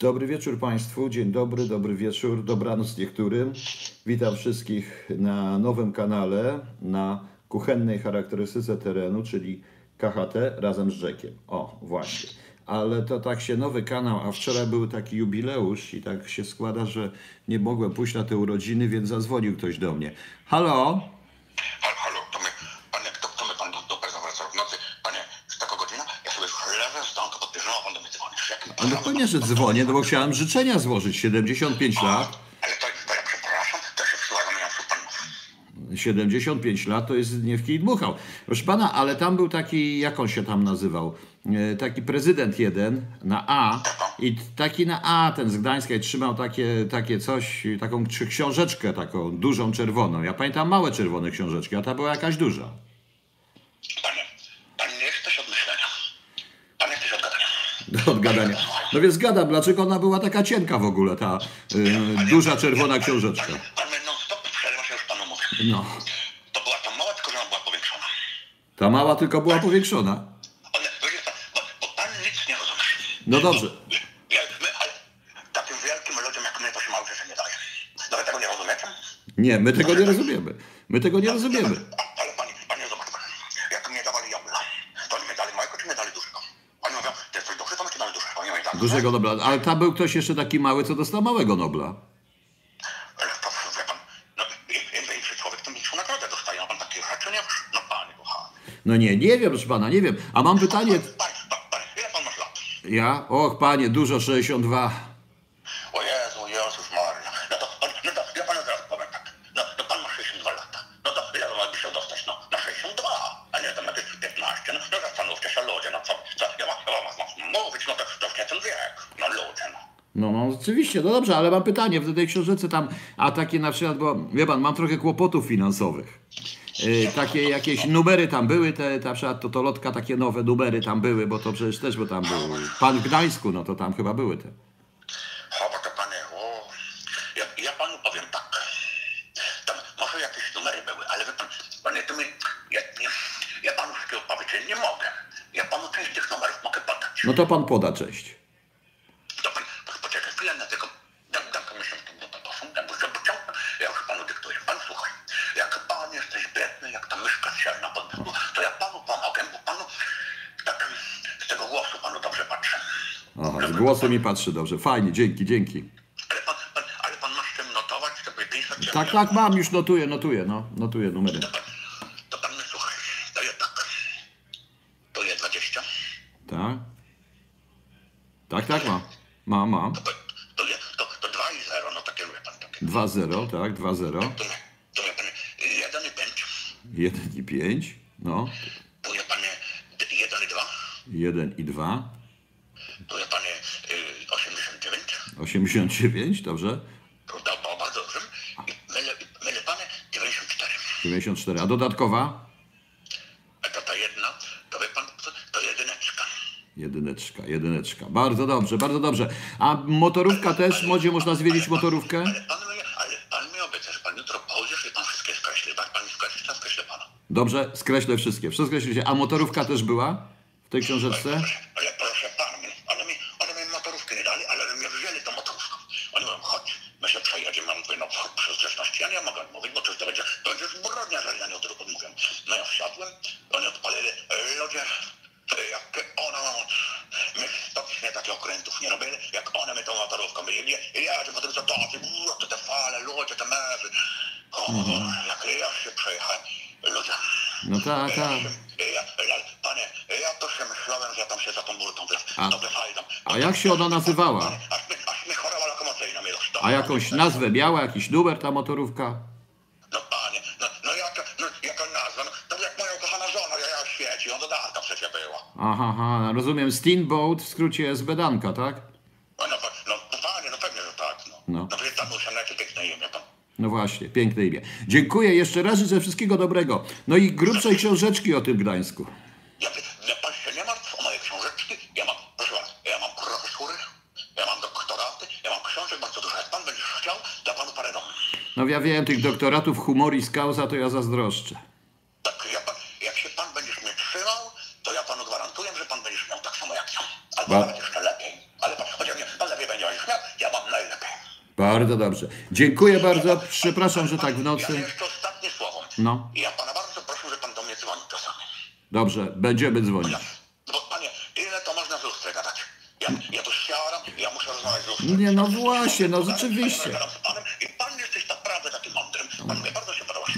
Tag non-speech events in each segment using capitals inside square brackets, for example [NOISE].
Dobry wieczór Państwu, dzień dobry, dobry wieczór, dobranoc niektórym. Witam wszystkich na nowym kanale, na kuchennej charakterystyce terenu, czyli KHT razem z Rzekiem. O, właśnie. Ale to tak się nowy kanał, a wczoraj był taki jubileusz i tak się składa, że nie mogłem pójść na te urodziny, więc zadzwonił ktoś do mnie. Halo? No pewnie, że dzwonię, no bo chciałem życzenia złożyć. 75 lat. Ale to, to ja przepraszam, to się wsłucham, ja przy panu. 75 lat to jest nie w kij dmuchał. Proszę pana, ale tam był taki, jak on się tam nazywał? E, Taki prezydent jeden na A i taki na A, ten z Gdańska i trzymał takie, takie coś, taką ksi- książeczkę taką dużą czerwoną. Ja pamiętam małe czerwone książeczki, a ta była jakaś duża. Panie, pan nie jesteś od myślenia. Pan jesteś od gadania. Od gadania. No więc gadam, dlaczego ona była taka cienka w ogóle, ta e, duża czerwona książeczka. Pan, non stop się już panu mówię. No. To była ta mała, tylko że ona była powiększona. Ta mała tylko była powiększona. One, bo, bo pan nic nie rozumiesz. No dobrze. Takim wielkim ludziom jak my to się mało nie daje. No wy tego nie rozumiecie? Nie, my tego nie rozumiemy. My tego nie rozumiemy. A, ale panie, panie zobacz pan. Jak mnie dawali jabłka, to oni mi dali małego, czy mi dali dużego? Oni mówią, ty jesteś duży, to my ci dali duże. Oni mi dali Dużego Nobla. Ale tam był ktoś jeszcze taki mały, co dostał małego Nobla. No, nie nie, nie wiem, proszę pana, nie wiem. A mam pytanie. Ile pan masz lat? Ja? Och, panie, dużo 62. oczywiście, no dobrze, ale mam pytanie w tej książeczce tam, a takie na przykład, bo wie pan, mam trochę kłopotów finansowych. Yy, takie jakieś numery tam były, te, na przykład to, to lotka, takie nowe numery tam były, bo to przecież też, bo tam był pan w Gdańsku, no to tam chyba były te. Chowa to panie, o, ja, ja panu powiem tak. Tam może jakieś numery były, ale wie pan, panie, to mi, ja, ja, ja panu wszystkiego powiedzieć nie mogę. Ja panu część tych numerów mogę podać. No to pan poda cześć. Głosu mi patrzy dobrze. Fajnie, dzięki, dzięki. Ale pan, pan, ale pan masz czym notować, żeby pisać? Tak, tak, mam, już notuję, notuję, no, notuję numery. To pan, to pan mnie słuchaj. To jest tak. To jest 20. Tak? Tak, tak, mam. Mam, mam. To, to, to, to 2 i 0, no takie lubię pan takie. 2-0, tak, 2-0. To, nie- to wie pan 1 i 5. 1 i 5, no. Tu jest pan 1 i 2. 1 i 2. 89. 89, dobrze. To to bardzo pan 94. 94. A dodatkowa? A to ta jedna, to wie pan, to, jedyneczka. Jedyneczka, jedyneczka. Bardzo dobrze, bardzo dobrze. A motorówka też, modzie można zwiedzić motorówkę? Ale pan ale pan mi obieca, że pan jutro pójdziesz i pan wszystkie skreśli. Tak pan mi skreśli, to skreślę pana. Dobrze, skreślę wszystkie. Wszystko skreślicie. A motorówka też była w tej książeczce? Proszę, ale proszę pan, one mi, one mi motorówki nie dali, ale mnie wzięli tą motorówką. Oni mówią, chodź, my się przejedziemy. Ja mówię, no przez grzeczności ja nie mogę mówić, bo przecież to będzie, to będzie zbrodnia, jeżeli ja nie od tego mówię. No ja wsiadłem, oni odpalili, e, ludzie, e, jakie one mam, my stocznie takich okrętów nie robili, jak one my tą motorówką byli, i jedzie po tym zatoczy, uuu, to te fale, ludzie, te mewy. O, jak ja się przejechałem, ludzie. No tak, tak. Ja, ja, panie, ja to się myślałem, że ja tam się za tą burtą teraz A- dobrze fajdą. A jak się ona nazywała? A jakąś nazwę miała, jakiś numer ta motorówka? No panie, no, no jaka, no jaka nazwa, no, to jak moja ukochana żona, ja, ja świeci, on dodatka przecież była. Aha, aha, rozumiem. Steamboat, w skrócie SB-danka, tak? No, no, no, no panie, no pewnie, że tak, no. No. No, no no jakie piękne imię tam. No właśnie, piękne imię. Dziękuję jeszcze raz, życzę wszystkiego dobrego. No i grubszej książeczki o tym Gdańsku. No ja wiem, tych doktoratów humoris causa to ja zazdroszczę. Tak, ja pan, jak się pan będziesz mnie trzymał, to ja panu gwarantuję, że pan będziesz miał tak samo jak ja. Albo Ba- nawet jeszcze lepiej. Ale pan, chociaż nie, Bardzo dobrze. Dziękuję bardzo. Przepraszam, że tak w Ja nocy. jeszcze ostatnie słowo. No. Ja pana bardzo proszę, że pan do mnie dzwoni czasami. Dobrze, będziemy dzwonić. Ja, bo panie, ile to można z lustrze gadać? Ja, ja tu siaram, ja muszę rozmawiać z lustrem. Nie, no właśnie, no rzeczywiście.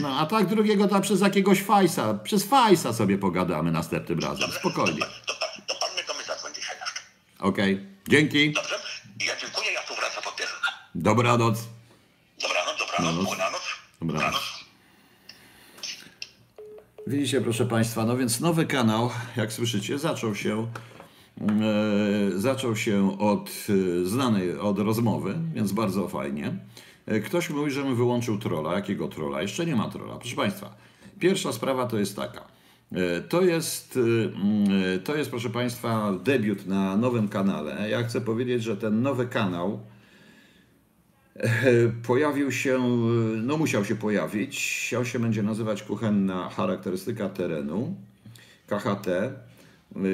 No, a tak drugiego to przez jakiegoś fajsa. Przez fajsa sobie pogadamy następnym razem. Dobrze? Spokojnie. To, to, to, to pan mnie do mnie zadzwoni dzisiaj jeszcze. Okej. Dzięki. Dobrze? Ja dziękuję, ja tu wracam pod bieżunę. Dobranoc. Dobranoc, dobranoc, Dobranoc. dobranoc. Dobranoc. Widzicie, proszę Państwa, no więc nowy kanał, jak słyszycie, zaczął się, e, zaczął się od e, znanej, od rozmowy, więc bardzo fajnie. E, ktoś mówi, że mi wyłączył trolla. Jakiego trolla? Jeszcze nie ma trolla. Proszę Państwa, pierwsza sprawa to jest taka. E, To jest, e, mm, to jest, proszę Państwa, debiut na nowym kanale. Ja chcę powiedzieć, że ten nowy kanał pojawił się, no musiał się pojawić. On się będzie nazywać Kuchenna Charakterystyka Terenu, KHT.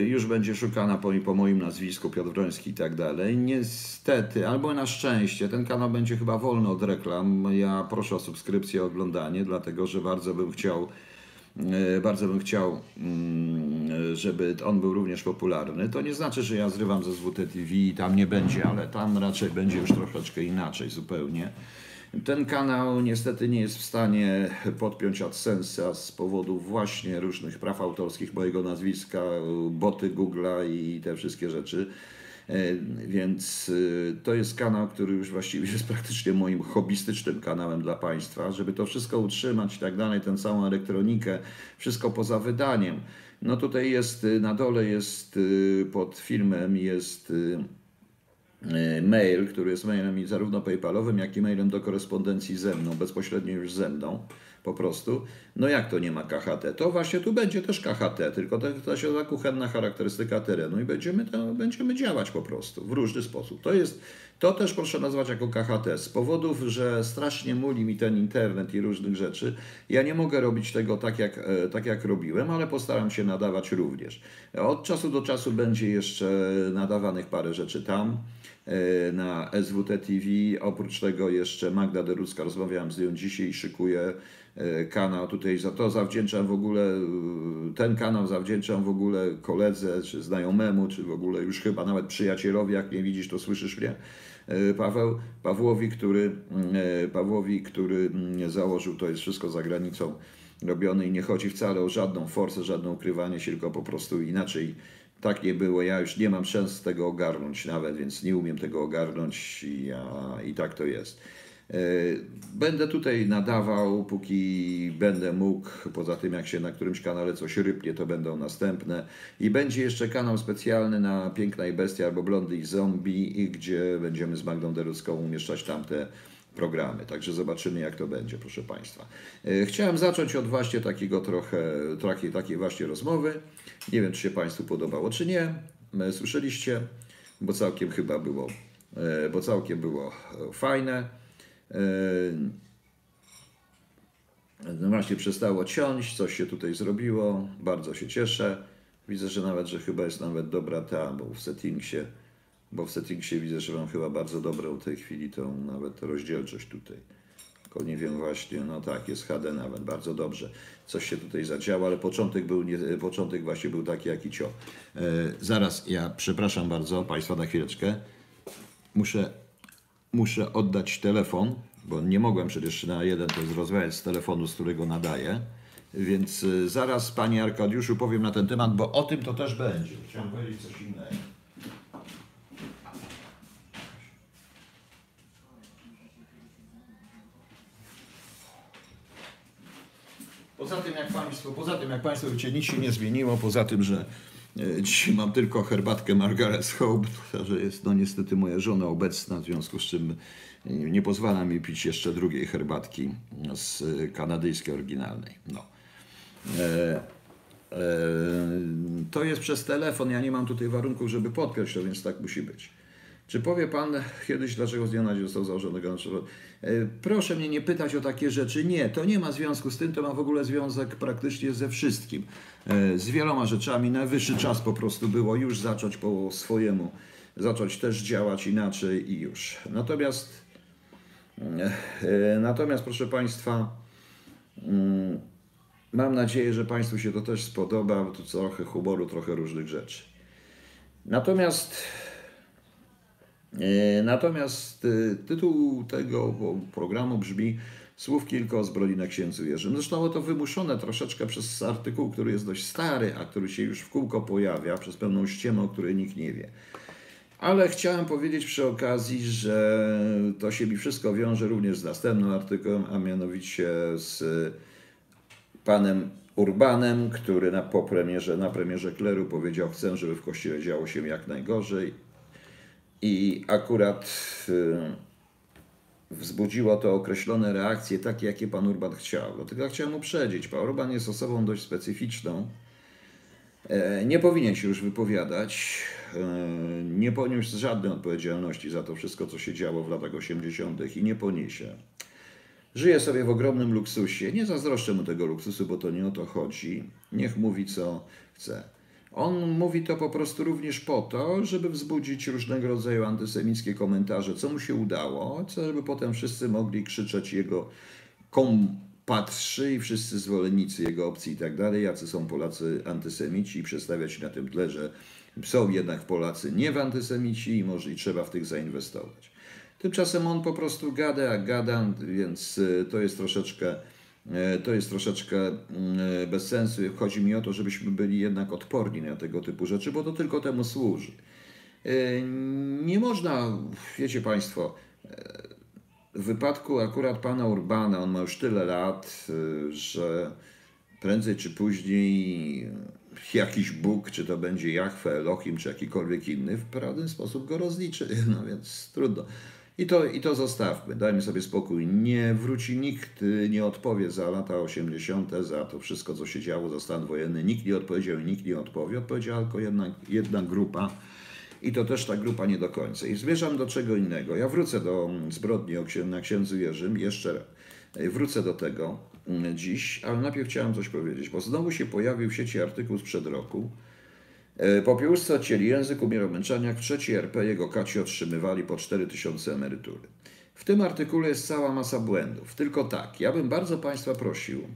Już będzie szukana po, po moim nazwisku, Piotr Wroński i tak dalej. Niestety, albo na szczęście, ten kanał będzie chyba wolny od reklam. Ja proszę o subskrypcję, oglądanie, dlatego że bardzo bym chciał E, bardzo bym chciał, mm, żeby on był również popularny. To nie znaczy, że ja zrywam ze ZWT TV i tam nie będzie, ale tam raczej będzie już troszeczkę inaczej zupełnie. Ten kanał niestety nie jest w stanie podpiąć AdSense'a z powodu właśnie różnych praw autorskich mojego nazwiska, boty Google'a i te wszystkie rzeczy. E, Więc y, to jest kanał, który już właściwie jest praktycznie moim hobbystycznym kanałem dla Państwa, żeby to wszystko utrzymać i tak dalej, tę całą elektronikę, wszystko poza wydaniem. No tutaj jest, na dole jest y, pod filmem jest mail, który jest mailem zarówno PayPalowym, jak i mailem do korespondencji ze mną, bezpośrednio już ze mną po prostu. No jak to nie ma KHT? To właśnie tu będzie też KHT, tylko to, to się nazywa kuchenna charakterystyka terenu i będziemy, to, będziemy działać po prostu w różny sposób. To jest, to też proszę nazwać jako KHT. Z powodów, że strasznie muli mi ten internet i różnych rzeczy, ja nie mogę robić tego tak jak, e, tak jak robiłem, ale postaram się nadawać również. Od czasu do czasu będzie jeszcze nadawanych parę rzeczy tam e, na SWT TV. Oprócz tego jeszcze Magda Derucka, rozmawiałem z nią dzisiaj i szykuję kanał. Tutaj za to zawdzięczam w ogóle, e, ten kanał zawdzięczam w ogóle koledze, czy znajomemu, czy w ogóle już chyba nawet przyjacielowi, jak mnie widzisz, to słyszysz mnie. E, Paweł, Pawłowi, który, e, Pawłowi, który mm, założył, to jest wszystko za granicą robione i nie chodzi wcale o żadną forsę, żadne ukrywanie się, tylko po prostu inaczej tak nie było. Ja już nie mam szans tego ogarnąć nawet, więc nie umiem tego ogarnąć i, ja, i tak to jest. E, Będę tutaj nadawał, póki będę mógł. Poza tym, jak się na którymś kanale coś rypnie, to będą następne. I będzie jeszcze kanał specjalny na Piękna i Bestia albo Blondy i Zombie, gdzie będziemy z Magdą Derucką umieszczać tamte programy. Także zobaczymy, jak to będzie, proszę Państwa. E, Chciałem zacząć od właśnie takiego trochę, takiej, takiej właśnie rozmowy. Nie wiem, czy się Państwu podobało, czy nie. E, Słyszeliście? Bo całkiem chyba było, bo całkiem było fajne. E, No właśnie przestało ciąć, coś się tutaj zrobiło, bardzo się cieszę. Widzę, że nawet, że chyba jest nawet dobra ta, bo w settingsie, bo w settingsie widzę, że mam chyba bardzo dobrą w tej chwili tą nawet rozdzielczość tutaj. Tylko nie wiem właśnie, no tak, jest HD nawet, bardzo dobrze. Coś się tutaj zadziało, ale początek był, nie, początek właśnie był taki jak i cio. E, zaraz, ja przepraszam bardzo Państwa na chwileczkę. Muszę muszę oddać telefon, bo nie mogłem przecież na jeden to rozmawiać z telefonu, z którego nadaję. Więc y, zaraz Panie Arkadiuszu powiem na ten temat, bo o tym to też będzie. Chciałem powiedzieć coś innego. Poza tym, jak Państwo, poza tym, jak Państwo wiecie, nic się nie zmieniło, poza tym, że dzisiaj mam tylko herbatkę Margaret Hope, [LAUGHS] że jest no niestety moja żona obecna, w związku z czym e, nie pozwala mi pić jeszcze drugiej herbatki z e, kanadyjskiej oryginalnej. No. E, e, to jest przez telefon, ja nie mam tutaj warunków, żeby to, więc tak musi być. Czy powie Pan kiedyś, dlaczego z dnia na dzień został założony kanał? E, Proszę mnie nie pytać o takie rzeczy. Nie, to nie ma związku z tym, to ma w ogóle związek praktycznie ze wszystkim. E, Z wieloma rzeczami. Najwyższy czas po prostu było już zacząć po swojemu, zacząć też działać inaczej i już. Natomiast E, Natomiast, proszę Państwa, mm, mam nadzieję, że Państwu się to też spodoba, tu trochę humoru, trochę różnych rzeczy. Natomiast, natomiast e, tytuł tego programu brzmi Słów kilka o zbroi na księdzu Jerzym. Zresztą to wymuszone troszeczkę przez artykuł, który jest dość stary, a który się już w kółko pojawia, przez pewną ściemę, o której nikt nie wie. Ale chciałem powiedzieć przy okazji, że to się mi wszystko wiąże również z następnym artykułem, a mianowicie z panem Urbanem, który na, po premierze, na premierze Kleru powiedział, chcę, żeby w kościele działo się jak najgorzej. I akurat y, wzbudziło to określone reakcje, takie jakie pan Urban chciał. Dlatego ja chciałem uprzedzić, pan Urban jest osobą dość specyficzną. E, Nie powinien się już wypowiadać, e, nie poniósł żadnej odpowiedzialności za to wszystko, co się działo w latach 80. i nie poniesie. Żyje sobie w ogromnym luksusie. Nie zazdroszczę mu tego luksusu, bo to nie o to chodzi. Niech mówi, co chce. On mówi to po prostu również po to, żeby wzbudzić różnego rodzaju antysemickie komentarze, co mu się udało, co żeby potem wszyscy mogli krzyczeć jego kompatrzy i wszyscy zwolennicy jego opcji i tak dalej, jacy są Polacy antysemici i przedstawiać na tym tle, że są jednak Polacy nie w antysemici i może i trzeba w tych zainwestować. Tymczasem on po prostu gada gada, więc y, to jest troszeczkę, to jest troszeczkę y, bez sensu. Chodzi mi o to, żebyśmy byli jednak odporni na tego typu rzeczy, bo to tylko temu służy. Y, Nie można, wiecie Państwo, w wypadku akurat pana Urbana, on ma już tyle lat, że prędzej czy później jakiś Bóg, czy to będzie Jahwe, Elohim, czy jakikolwiek inny, w pewien sposób go rozliczy. [LAUGHS] No więc trudno. I to, I to zostawmy, dajmy sobie spokój. Nie wróci nikt, nie odpowie za lata 80., za to wszystko, co się działo, za stan wojenny. Nikt nie odpowiedział i nikt nie odpowie. Odpowiedziała tylko jedna, jedna grupa. I to też ta grupa nie do końca. I zmierzam do czego innego. Ja wrócę do mm, zbrodni na księdzu Jerzym, jeszcze raz. E, Wrócę do tego mm, dziś, ale najpierw chciałem coś powiedzieć, bo znowu się pojawił w sieci artykuł sprzed roku. E, Po odcięli język, umierał męczaniak, w trzeciej RP jego kaci otrzymywali po 4000 emerytury. W tym artykule jest cała masa błędów. Tylko tak, ja bym bardzo Państwa prosił,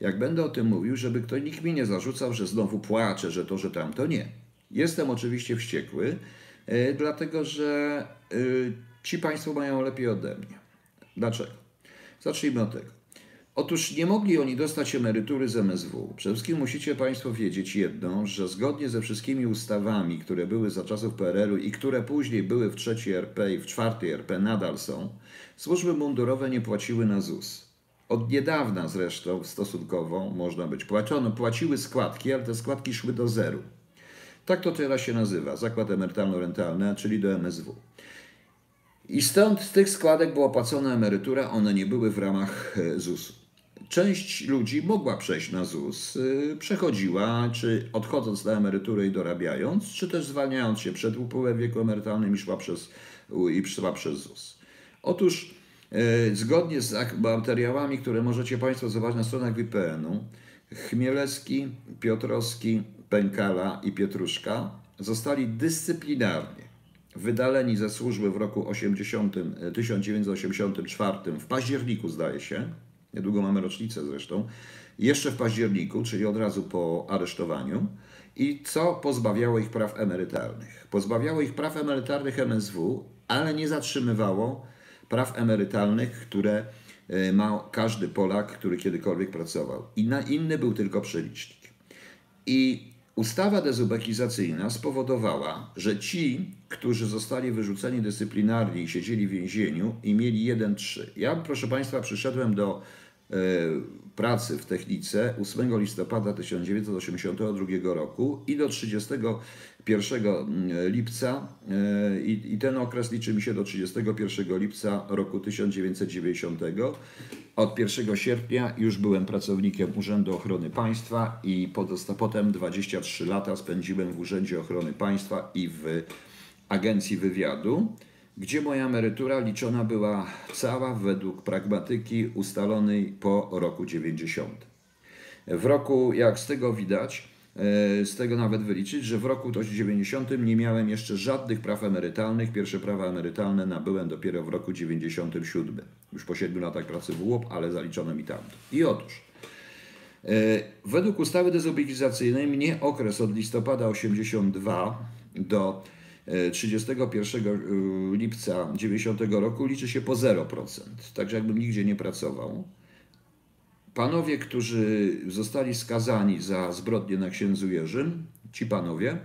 jak będę o tym mówił, żeby ktoś nikt mi nie zarzucał, że znowu płaczę, że to, że tamto nie. Jestem oczywiście wściekły, e, dlatego że e, ci Państwo mają lepiej ode mnie. Dlaczego? Zacznijmy od tego. Otóż nie mogli oni dostać emerytury z MSW. Przede wszystkim musicie Państwo wiedzieć jedno, że zgodnie ze wszystkimi ustawami, które były za czasów PRL-u i które później były w trzeciej RP i w czwartej RP nadal są, służby mundurowe nie płaciły na ZUS. Od niedawna zresztą stosunkowo można być płacono, płaciły składki, ale te składki szły do zeru. Tak to teraz się nazywa, zakład emerytalno-rentalny, czyli do MSW. I stąd z tych składek była płacona emerytura, one nie były w ramach e, ZUS-u. Część ludzi mogła przejść na ZUS, y, przechodziła, czy odchodząc na emeryturę i dorabiając, czy też zwalniając się przed upływem wieku emerytalnym i szła przez, i szła przez ZUS. Otóż e, zgodnie z materiałami, które możecie Państwo zobaczyć na stronach VPN-u, Chmielewski, Piotrowski, Pękala i Pietruszka zostali dyscyplinarnie wydaleni ze służby w roku 80, e, 1984, w październiku zdaje się, niedługo mamy rocznicę zresztą, jeszcze w październiku, czyli od razu po aresztowaniu, i co pozbawiało ich praw emerytalnych. Pozbawiało ich praw emerytalnych MSW, ale nie zatrzymywało praw emerytalnych, które e, ma każdy Polak, który kiedykolwiek pracował. I na inny był tylko przelicznik. I ustawa dezubekizacyjna spowodowała, że ci, którzy zostali wyrzuceni dyscyplinarnie i siedzieli w więzieniu i mieli 1-3. Ja, proszę Państwa, przyszedłem do pracy w technice 8 listopada 1982 roku i do 31 lipca e, i, i ten okres liczy mi się do 31 lipca roku 1990. Od 1 sierpnia już byłem pracownikiem Urzędu Ochrony Państwa i potem 23 lata spędziłem w Urzędzie Ochrony Państwa i w Agencji Wywiadu, gdzie moja emerytura liczona była cała według pragmatyki ustalonej po roku 90. W roku, jak z tego widać, e, z tego nawet wyliczyć, że w roku 90 nie miałem jeszcze żadnych praw emerytalnych. Pierwsze prawa emerytalne nabyłem dopiero w roku 97. Już po 7 latach pracy w UOP, ale zaliczono mi tamto. I otóż, e, według ustawy dezobligizacyjnej mnie okres od listopada 82 do 31 lipca 90 roku liczy się po 0%. Także jakbym nigdzie nie pracował. Panowie, którzy zostali skazani za zbrodnię na księdzu Jerzym, ci panowie, e,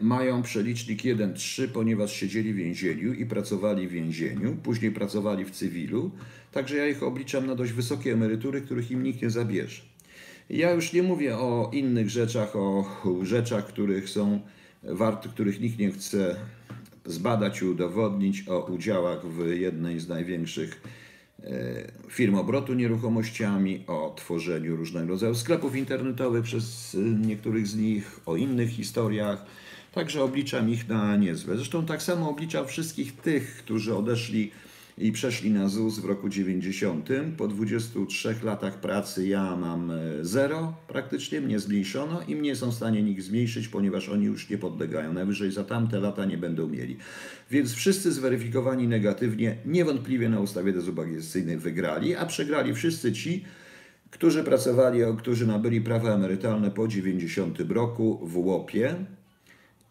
mają przelicznik 1-3, ponieważ siedzieli w więzieniu i pracowali w więzieniu, później pracowali w cywilu, także ja ich obliczam na dość wysokie emerytury, których im nikt nie zabierze. Ja już nie mówię o innych rzeczach, o rzeczach, których są warte, których nikt nie chce zbadać i udowodnić, o udziałach w jednej z największych e, firm obrotu nieruchomościami, o tworzeniu różnego rodzaju sklepów internetowych przez e, niektórych z nich, o innych historiach. Także obliczam ich na niezłe. Zresztą tak samo obliczam wszystkich tych, którzy odeszli i przeszli na ZUS w roku 90. Po 23 latach pracy ja mam e, zero, praktycznie mnie zmniejszono i mnie są w stanie nikt zmniejszyć, ponieważ oni już nie podlegają. Najwyżej za tamte lata nie będą mieli. Więc wszyscy zweryfikowani negatywnie, niewątpliwie na ustawie dezubagizacyjnej wygrali, a przegrali wszyscy ci, którzy pracowali, którzy nabyli prawa emerytalne po 90 roku w łopie,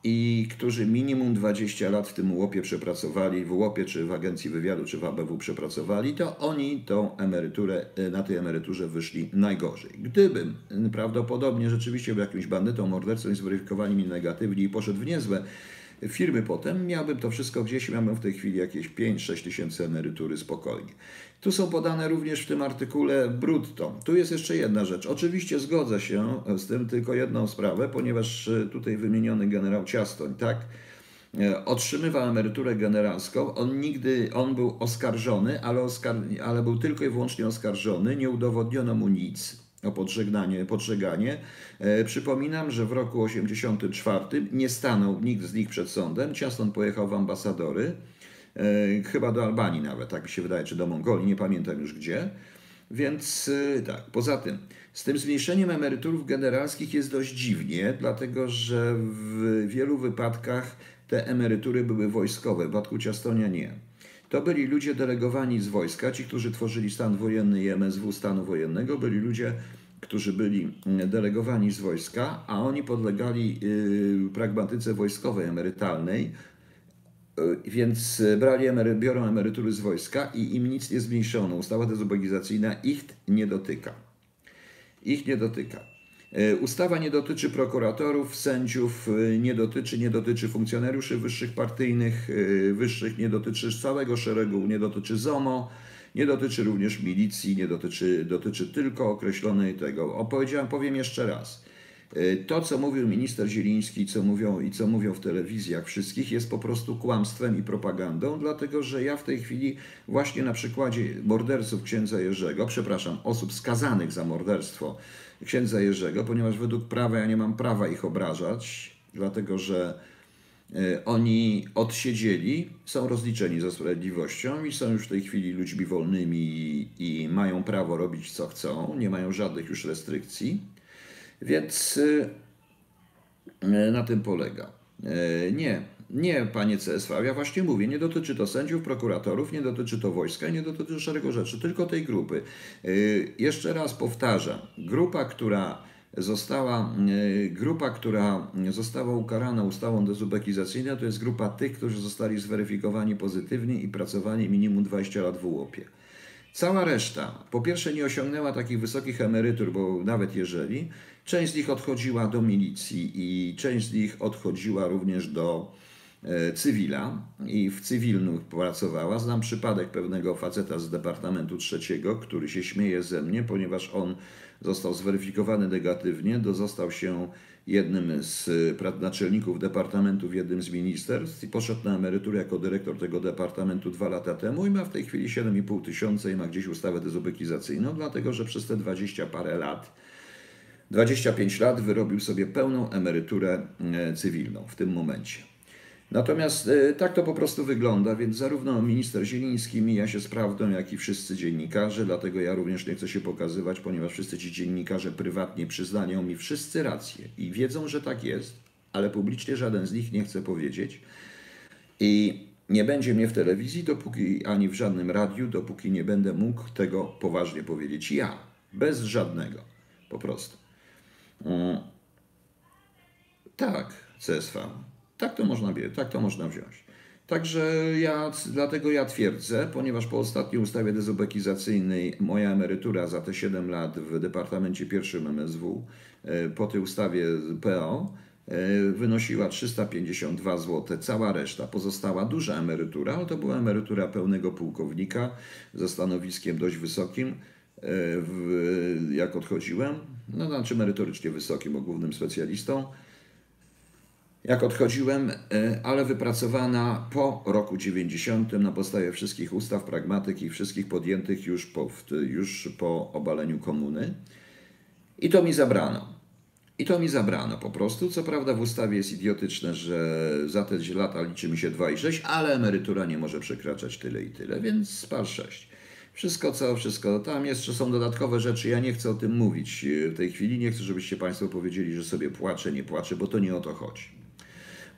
i którzy minimum 20 lat w tym łopie przepracowali, w łopie czy w agencji wywiadu, czy w ABW przepracowali, to oni tą emeryturę, e, na tej emeryturze wyszli najgorzej. Gdybym prawdopodobnie rzeczywiście był jakimś bandytą, mordercą i zweryfikowali mi negatywnie i poszedł w niezłe firmy potem, miałbym to wszystko gdzieś, miałbym w tej chwili jakieś 5-6 tysięcy emerytury spokojnie. Tu są podane również w tym artykule brutto. Tu jest jeszcze jedna rzecz. Oczywiście zgodzę się z tym tylko jedną sprawę, ponieważ e, tutaj wymieniony generał Ciastoń, tak, e, otrzymywał emeryturę generalską. On nigdy, on był oskarżony, ale, oskar, ale był tylko i wyłącznie oskarżony. Nie udowodniono mu nic o podżegnanie, podżeganie. E, przypominam, że w roku 1984 nie stanął nikt z nich przed sądem. Ciaston pojechał w ambasadory. E, chyba do Albanii nawet, tak mi się wydaje, czy do Mongolii, nie pamiętam już gdzie. Więc e, tak, poza tym, z tym zmniejszeniem emerytur generalskich jest dość dziwnie, dlatego że w wielu wypadkach te emerytury były wojskowe, w przypadku Ciastonia nie. To byli ludzie delegowani z wojska, ci, którzy tworzyli stan wojenny i MSW stanu wojennego, byli ludzie, którzy byli mm, delegowani z wojska, a oni podlegali y, pragmatyce wojskowej emerytalnej, więc brali emery, biorą emerytury z wojska i im nic nie zmniejszono. Ustawa dezubekizacyjna ich nie dotyka. Ich nie dotyka. Y, ustawa nie dotyczy prokuratorów, sędziów, y, nie dotyczy, nie dotyczy funkcjonariuszy wyższych partyjnych, wyższych, nie dotyczy całego szeregu, nie dotyczy ZOMO, nie dotyczy również milicji, nie dotyczy, dotyczy tylko określonej tego. Opowiedziałem, powiem jeszcze raz. E, to, co mówił minister Zieliński co mówią, i co mówią w telewizjach wszystkich, jest po prostu kłamstwem i propagandą, dlatego że ja w tej chwili właśnie na przykładzie morderców księdza Jerzego, przepraszam, osób skazanych za morderstwo księdza Jerzego, ponieważ według prawa ja nie mam prawa ich obrażać, dlatego że e, oni odsiedzieli, są rozliczeni za sprawiedliwością i są już w tej chwili ludźmi wolnymi i, i mają prawo robić co chcą, nie mają żadnych już restrykcji. Więc y, na tym polega. Y, nie, nie, panie CSV, ja właśnie mówię, nie dotyczy to sędziów, prokuratorów, nie dotyczy to wojska, nie dotyczy szeregu rzeczy, tylko tej grupy. Jeszcze raz powtarzam, grupa, która została, grupa, która została ukarana ustawą dezubekizacyjną, to jest grupa tych, którzy zostali zweryfikowani pozytywnie i pracowali minimum 20 lat w UOP-ie. Cała reszta, po pierwsze, nie osiągnęła takich wysokich emerytur, bo nawet jeżeli, część z nich odchodziła do milicji i część z nich odchodziła również do e, cywila i w cywilnu pracowała. Znam przypadek pewnego faceta z Departamentu Trzeciego, który się śmieje ze mnie, ponieważ on został zweryfikowany negatywnie, został się jednym z naczelników departamentu w jednym z ministerstw i poszedł na emeryturę jako dyrektor tego departamentu dwa lata temu i ma w tej chwili 7,5 tysiąca i ma gdzieś ustawę dezubekizacyjną, dlatego że przez te 20 parę lat, 25 lat wyrobił sobie pełną emeryturę e, cywilną w tym momencie. Natomiast y, tak to po prostu wygląda, więc zarówno minister Zieliński mija się z prawdą, jak i wszyscy dziennikarze, dlatego ja również nie chcę się pokazywać, ponieważ wszyscy ci dziennikarze prywatnie przyznają mi wszyscy rację i wiedzą, że tak jest, ale publicznie żaden z nich nie chce powiedzieć. I nie będzie mnie w telewizji, dopóki ani w żadnym radiu, dopóki nie będę mógł tego poważnie powiedzieć ja, bez żadnego, po prostu. Mm. Tak, CSV. Tak to można, tak to można wziąć. Także ja, dlatego ja twierdzę, ponieważ po ostatniej ustawie dezubekizacyjnej moja emerytura za te 7 lat w Departamencie Pierwszym MSW, e, po tej ustawie PO, e, wynosiła 352 zł. Cała reszta pozostała duża emerytura, ale to była emerytura pełnego pułkownika ze stanowiskiem dość wysokim, e, w, jak odchodziłem, no znaczy merytorycznie wysokim, bo głównym specjalistą jak odchodziłem, e, ale wypracowana po roku 90 na podstawie wszystkich ustaw, pragmatyk i wszystkich podjętych już po, już po obaleniu komuny. I to mi zabrano. I to mi zabrano po prostu. Co prawda w ustawie jest idiotyczne, że za te lata liczy mi się 2,6, ale emerytura nie może przekraczać tyle i tyle, więc spal 6. Wszystko co, wszystko. Tam jeszcze są dodatkowe rzeczy. Ja nie chcę o tym mówić w tej chwili. Nie chcę, żebyście Państwo powiedzieli, że sobie płaczę, nie płaczę, bo to nie o to chodzi.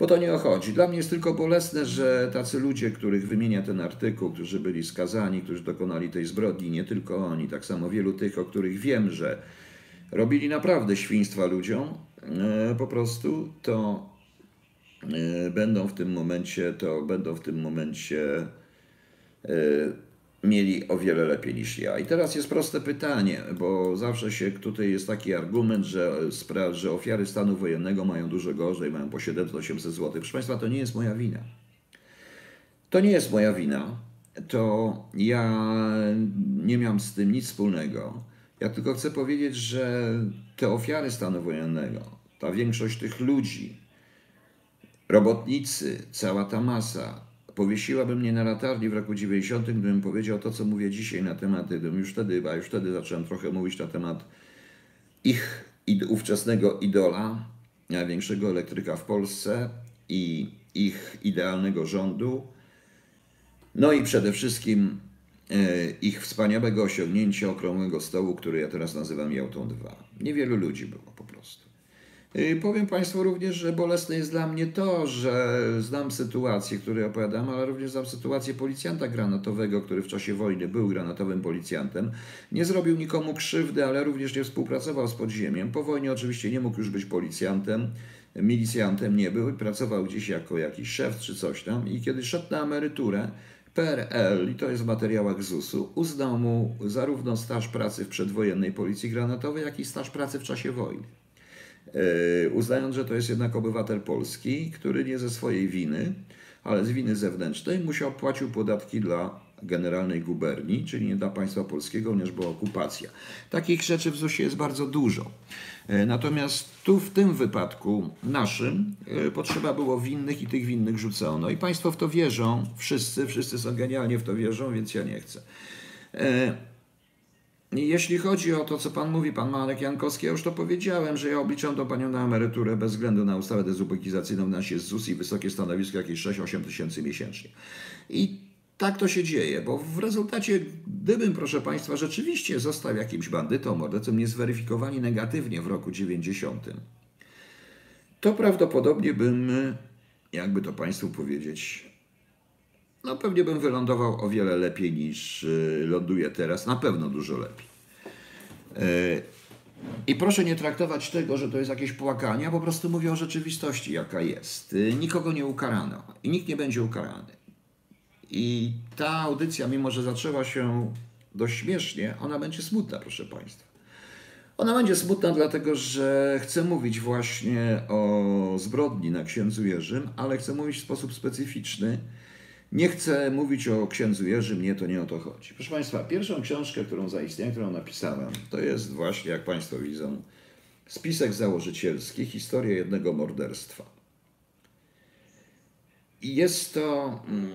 Bo to nie o chodzi. Dla mnie jest tylko bolesne, że tacy ludzie, których wymienia ten artykuł, którzy byli skazani, którzy dokonali tej zbrodni, nie tylko oni, tak samo wielu tych, o których wiem, że robili naprawdę świństwa ludziom, e, po prostu, to e, będą w tym momencie, to będą w tym momencie e, mieli o wiele lepiej niż ja. I teraz jest proste pytanie, bo zawsze się tutaj jest taki argument, że, że ofiary stanu wojennego mają dużo gorzej, mają po 700-800 zł. Proszę Państwa, to nie jest moja wina. To nie jest moja wina. To ja nie miałem z tym nic wspólnego. Ja tylko chcę powiedzieć, że te ofiary stanu wojennego, ta większość tych ludzi, robotnicy, cała ta masa, powiesiłaby mnie na latarni w roku 90, gdybym powiedział to, co mówię dzisiaj na temat, gdybym już wtedy, a już wtedy zacząłem trochę mówić na temat ich id- ówczesnego idola, największego elektryka w Polsce i ich idealnego rządu, no i przede wszystkim e, ich wspaniałego osiągnięcia okrągłego stołu, który ja teraz nazywam Jałtą 2. Niewielu ludzi było po prostu. Y, Powiem Państwu również, że bolesne jest dla mnie to, że znam sytuację, które opowiadam, ale również znam sytuację policjanta granatowego, który w czasie wojny był granatowym policjantem. Nie zrobił nikomu krzywdy, ale również nie współpracował z podziemiem. Po wojnie oczywiście nie mógł już być policjantem, milicjantem nie był, pracował gdzieś jako jakiś szef czy coś tam i kiedy szedł na emeryturę, PRL, i to jest w materiałach ZUS-u, uznał mu zarówno staż pracy w przedwojennej policji granatowej, jak i staż pracy w czasie wojny. E, uznając, że to jest jednak obywatel polski, który nie ze swojej winy, ale z winy zewnętrznej musiał płacił podatki dla generalnej guberni, czyli nie dla państwa polskiego, ponieważ była okupacja. Takich rzeczy w ZUS-ie jest bardzo dużo. E, Natomiast tu w tym wypadku naszym e, potrzeba było winnych i tych winnych rzucono. I państwo w to wierzą, wszyscy, wszyscy są genialnie w to wierzą, więc ja nie chcę. Jeśli chodzi o to, co pan mówi, pan Marek Jankowski, ja już to powiedziałem, że ja obliczam tą panią na emeryturę bez względu na ustawę dezubekizacyjną, na się ZUS i wysokie stanowisko jakieś 6-8 tysięcy miesięcznie. I tak to się dzieje, bo w rezultacie, gdybym, proszę państwa, rzeczywiście został jakimś bandytą, mordercą niezweryfikowani negatywnie w roku 90, to prawdopodobnie bym, jakby to państwu powiedzieć, no pewnie bym wylądował o wiele lepiej niż y, ląduję teraz, na pewno dużo lepiej. Y, I proszę nie traktować tego, że to jest jakieś płakanie, ja po prostu mówię o rzeczywistości, jaka jest. Y, Nikogo nie ukarano i nikt nie będzie ukarany. I ta audycja, mimo że zaczęła się dość śmiesznie, ona będzie smutna, proszę Państwa. Ona będzie smutna, dlatego że chcę mówić właśnie o zbrodni na księdzu Jerzym, ale chcę mówić w sposób specyficzny. Nie chcę mówić o księdzu Jerzym, nie, to nie o to chodzi. Proszę Państwa, pierwszą książkę, którą zaistniałem, którą napisałem, to jest właśnie, jak Państwo widzą, spisek założycielski, historia jednego morderstwa. I jest to, mm,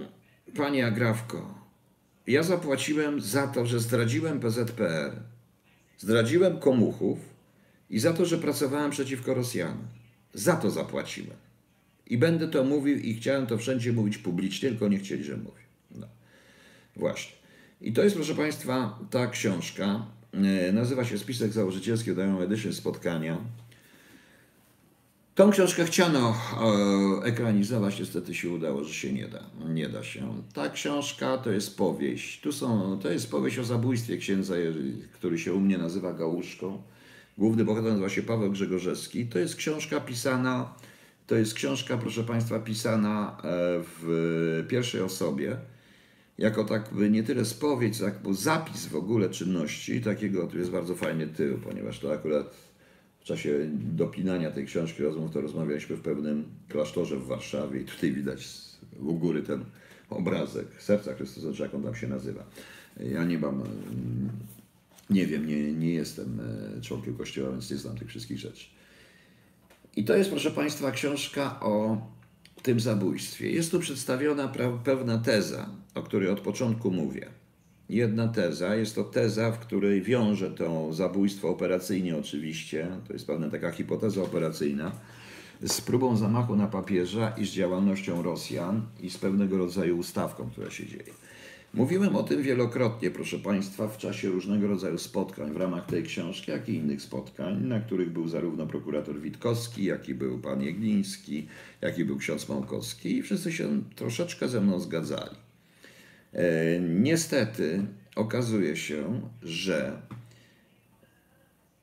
Pani Agrawko, ja zapłaciłem za to, że zdradziłem PZPR, zdradziłem komuchów i za to, że pracowałem przeciwko Rosjanom. Za to zapłaciłem. I będę to mówił i chciałem to wszędzie mówić publicznie, tylko nie chcieli, że mówię. No. Właśnie. I to jest, proszę Państwa, ta książka. E, Nazywa się Spisek Założycielski Dają Edition Spotkania. Tą książkę chciano e, ekranizować, niestety się udało, że się nie da. Nie da się. Ta książka to jest powieść. Tu są, to jest powieść o zabójstwie księdza, który się u mnie nazywa Gałuszką. Główny bohater nazywa się Paweł Grzegorzewski. To jest książka pisana, to jest książka, proszę Państwa, pisana e, w pierwszej osobie. Jako tak nie tyle spowiedź, jak zapis w ogóle czynności. Takiego, tu jest bardzo fajny tył, ponieważ to akurat w czasie dopinania tej książki rozmów, to rozmawialiśmy w pewnym klasztorze w Warszawie i tutaj widać u góry ten obrazek serca Chrystusa, czy jak on tam się nazywa. Ja nie mam, mm, nie wiem, nie, nie jestem e, członkiem kościoła, więc nie znam tych wszystkich rzeczy. I to jest, proszę Państwa, książka o tym zabójstwie. Jest tu przedstawiona pewna teza, o której od początku mówię. Jedna teza, jest to teza, w której wiąże to zabójstwo operacyjnie oczywiście, to jest pewna taka hipoteza operacyjna, z próbą zamachu na papieża i z działalnością Rosjan i z pewnego rodzaju ustawką, która się dzieje. Mówiłem o tym wielokrotnie, proszę Państwa, w czasie różnego rodzaju spotkań w ramach tej książki, jak i innych spotkań, na których był zarówno prokurator Witkowski, jak i był pan Jegliński, jak i był ksiądz Małkowski i wszyscy się troszeczkę ze mną zgadzali. E, niestety okazuje się, że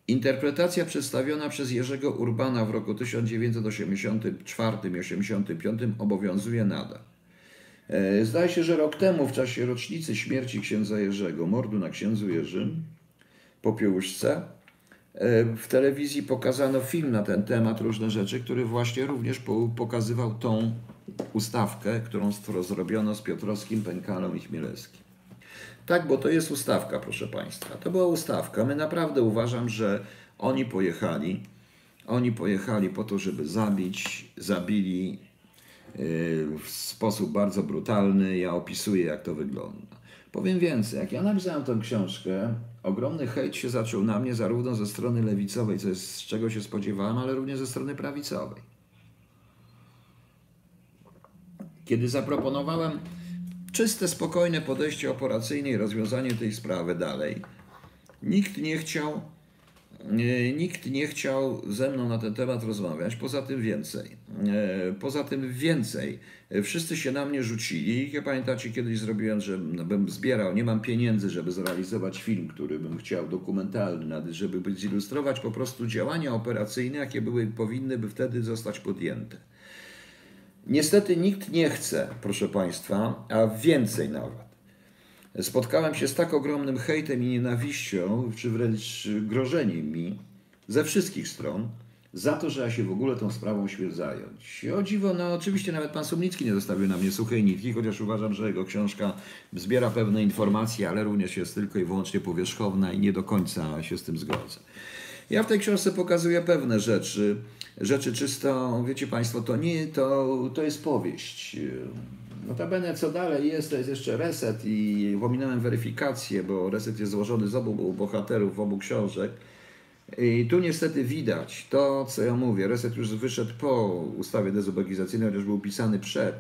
interpretacja przedstawiona przez Jerzego Urbana w roku 1984 i 1985 obowiązuje nadal. E, Zdaje się, że rok temu, w czasie rocznicy śmierci księdza Jerzego, mordu na księdzu Jerzym, Popiełuszce, e, w telewizji pokazano film na ten temat, różne rzeczy, który właśnie również po- pokazywał tą ustawkę, którą zrobiono z Piotrowskim, Pękalą i Chmielewskim. Tak, bo to jest ustawka, proszę Państwa. To była ustawka. My naprawdę uważam, że oni pojechali, oni pojechali po to, żeby zabić, zabili w sposób bardzo brutalny. Ja opisuję, jak to wygląda. Powiem więcej, jak ja napisałem tę książkę, ogromny hejt się zaczął na mnie zarówno ze strony lewicowej, co jest, z czego się spodziewałem, ale również ze strony prawicowej. Kiedy zaproponowałem czyste, spokojne podejście operacyjne i rozwiązanie tej sprawy dalej, nikt nie chciał, nikt nie chciał ze mną na ten temat rozmawiać. Poza tym więcej. E, Poza tym więcej. E, Wszyscy się na mnie rzucili. Jak pamiętacie, kiedyś zrobiłem, że bym zbierał, nie mam pieniędzy, żeby zrealizować film, który bym chciał, dokumentalny, żeby zilustrować po prostu działania operacyjne, jakie były, powinny by wtedy zostać podjęte. Niestety nikt nie chce, proszę Państwa, a więcej nawet. Spotkałem się z tak ogromnym hejtem i nienawiścią, czy wręcz grożeniem mi ze wszystkich stron, za to, że ja się w ogóle tą sprawą śmiem zająć. O dziwo, no oczywiście nawet pan Sumnicki nie zostawił na mnie suchej nitki, chociaż uważam, że jego książka zbiera pewne informacje, ale również jest tylko i wyłącznie powierzchowna i nie do końca się z tym zgodzę. Ja w tej książce pokazuję pewne rzeczy, rzeczy czysto, wiecie Państwo, to nie, to, to jest powieść. Notabene co dalej jest, to jest jeszcze reset i pominąłem weryfikację, bo reset jest złożony z obu bohaterów, obu książek. I tu niestety widać to, co ja mówię. Reset już wyszedł po ustawie dezubekizacyjnej, chociaż był pisany przed.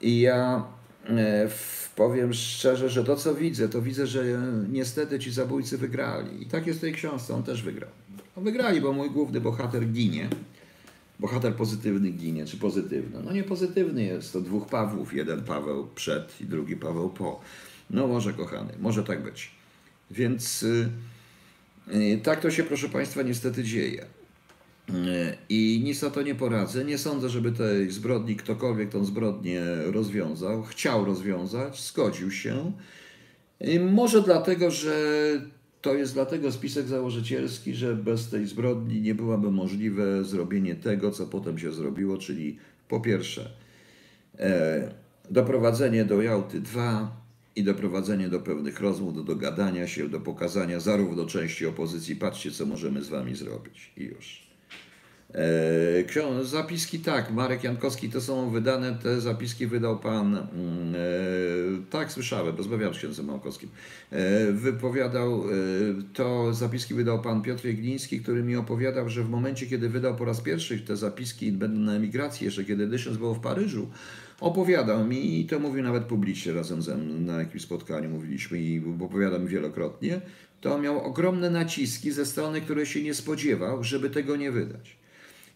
I ja e, w- powiem szczerze, że to, co widzę, to widzę, że niestety ci zabójcy wygrali. I tak jest w tej książce, on też wygrał. No, wygrali, bo mój główny bohater ginie. Bohater pozytywny ginie, czy pozytywny? No nie pozytywny jest, to dwóch Pawłów, jeden Paweł przed i drugi Paweł po. No może kochany, może tak być. Więc y, y, tak to się, proszę Państwa, niestety dzieje. Y, I nic na to nie poradzę. Nie sądzę, żeby tej zbrodni ktokolwiek tą zbrodnię rozwiązał. Chciał rozwiązać, zgodził się. Y, Może dlatego, że to jest dlatego spisek założycielski, że bez tej zbrodni nie byłoby możliwe zrobienie tego, co potem się zrobiło, czyli po pierwsze e, doprowadzenie do Jałty 2 i doprowadzenie do pewnych rozmów, do dogadania się, do pokazania zarówno części opozycji, patrzcie, co możemy z wami zrobić i już. E, Zapiski tak, Marek Jankowski to są wydane, te zapiski wydał pan, mm, e, tak słyszałem, rozmawiałem z księdzem Małkowskim, e, wypowiadał, to zapiski wydał pan Piotr Jegliński, który mi opowiadał, że w momencie, kiedy wydał po raz pierwszy te zapiski, będą na emigracji, jeszcze kiedy Dyszens był w Paryżu, opowiadał mi i to mówił nawet publicznie razem ze mną. Na jakimś spotkaniu, mówiliśmy i opowiadał mi wielokrotnie, to miał ogromne naciski ze strony, której się nie spodziewał, żeby tego nie wydać.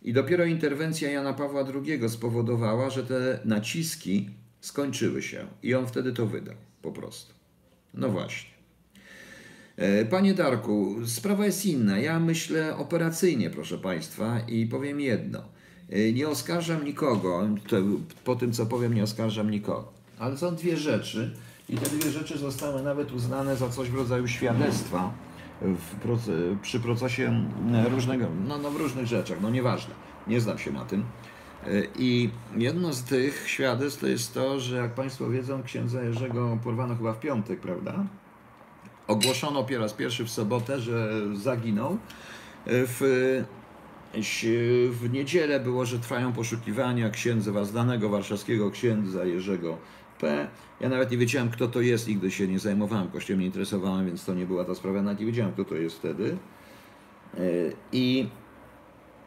I dopiero interwencja Jana Pawła II spowodowała, że te naciski skończyły się i on wtedy to wydał, po prostu. No właśnie. E, Panie Darku, sprawa jest inna. Ja myślę operacyjnie, proszę Państwa, i powiem jedno. E, Nie oskarżam nikogo, po tym co powiem, nie oskarżam nikogo. Ale są dwie rzeczy, i te dwie rzeczy zostały nawet uznane za coś w rodzaju świadectwa przy procesie różnego, no, no w różnych rzeczach, no nieważne, nie znam się na tym. E, I jedno z tych świadectw to jest to, że jak Państwo wiedzą, księdza Jerzego porwano chyba w piątek, prawda? Ogłoszono po raz pierwszy w sobotę, że zaginął. W, w niedzielę było, że trwają poszukiwania księdza, znanego warszawskiego księdza Jerzego P. Ja nawet nie wiedziałem, kto to jest, nigdy się nie zajmowałem, kościołem nie interesowałem, więc to nie była ta sprawa, nawet nie wiedziałem, kto to jest wtedy. E, I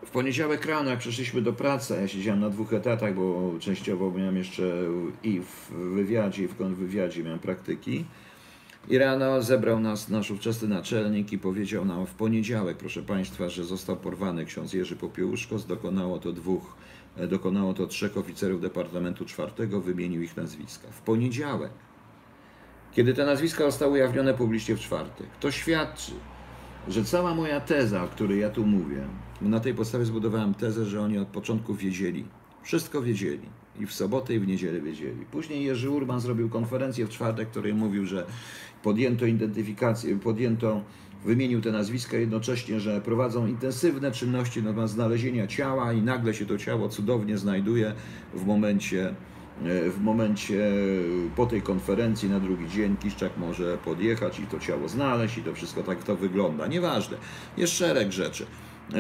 w poniedziałek rano, jak przyszliśmy do pracy, ja siedziałem na dwóch etatach, bo częściowo miałem jeszcze i w wywiadzie, i w kontrwywiadzie miałem praktyki. I rano zebrał nas nasz ówczesny naczelnik i powiedział nam w poniedziałek, proszę Państwa, że został porwany ksiądz Jerzy Popiełuszko. Dokonało to dwóch, dokonało to trzech oficerów Departamentu Czwartego, wymienił ich nazwiska. W poniedziałek, kiedy te nazwiska zostały ujawnione publicznie w czwartek, to świadczy, że cała moja teza, o której ja tu mówię, na tej podstawie zbudowałem tezę, że oni od początku wiedzieli. Wszystko wiedzieli. I w sobotę, i w niedzielę wiedzieli. Później Jerzy Urban zrobił konferencję w czwartek, w której mówił, że podjęto identyfikację, podjęto, wymienił te nazwiska jednocześnie, że prowadzą intensywne czynności na temat znalezienia ciała i nagle się to ciało cudownie znajduje w momencie, e, w momencie po tej konferencji na drugi dzień Kiszczak może podjechać i to ciało znaleźć i to wszystko tak to wygląda. Nieważne. Jest szereg rzeczy. Yy,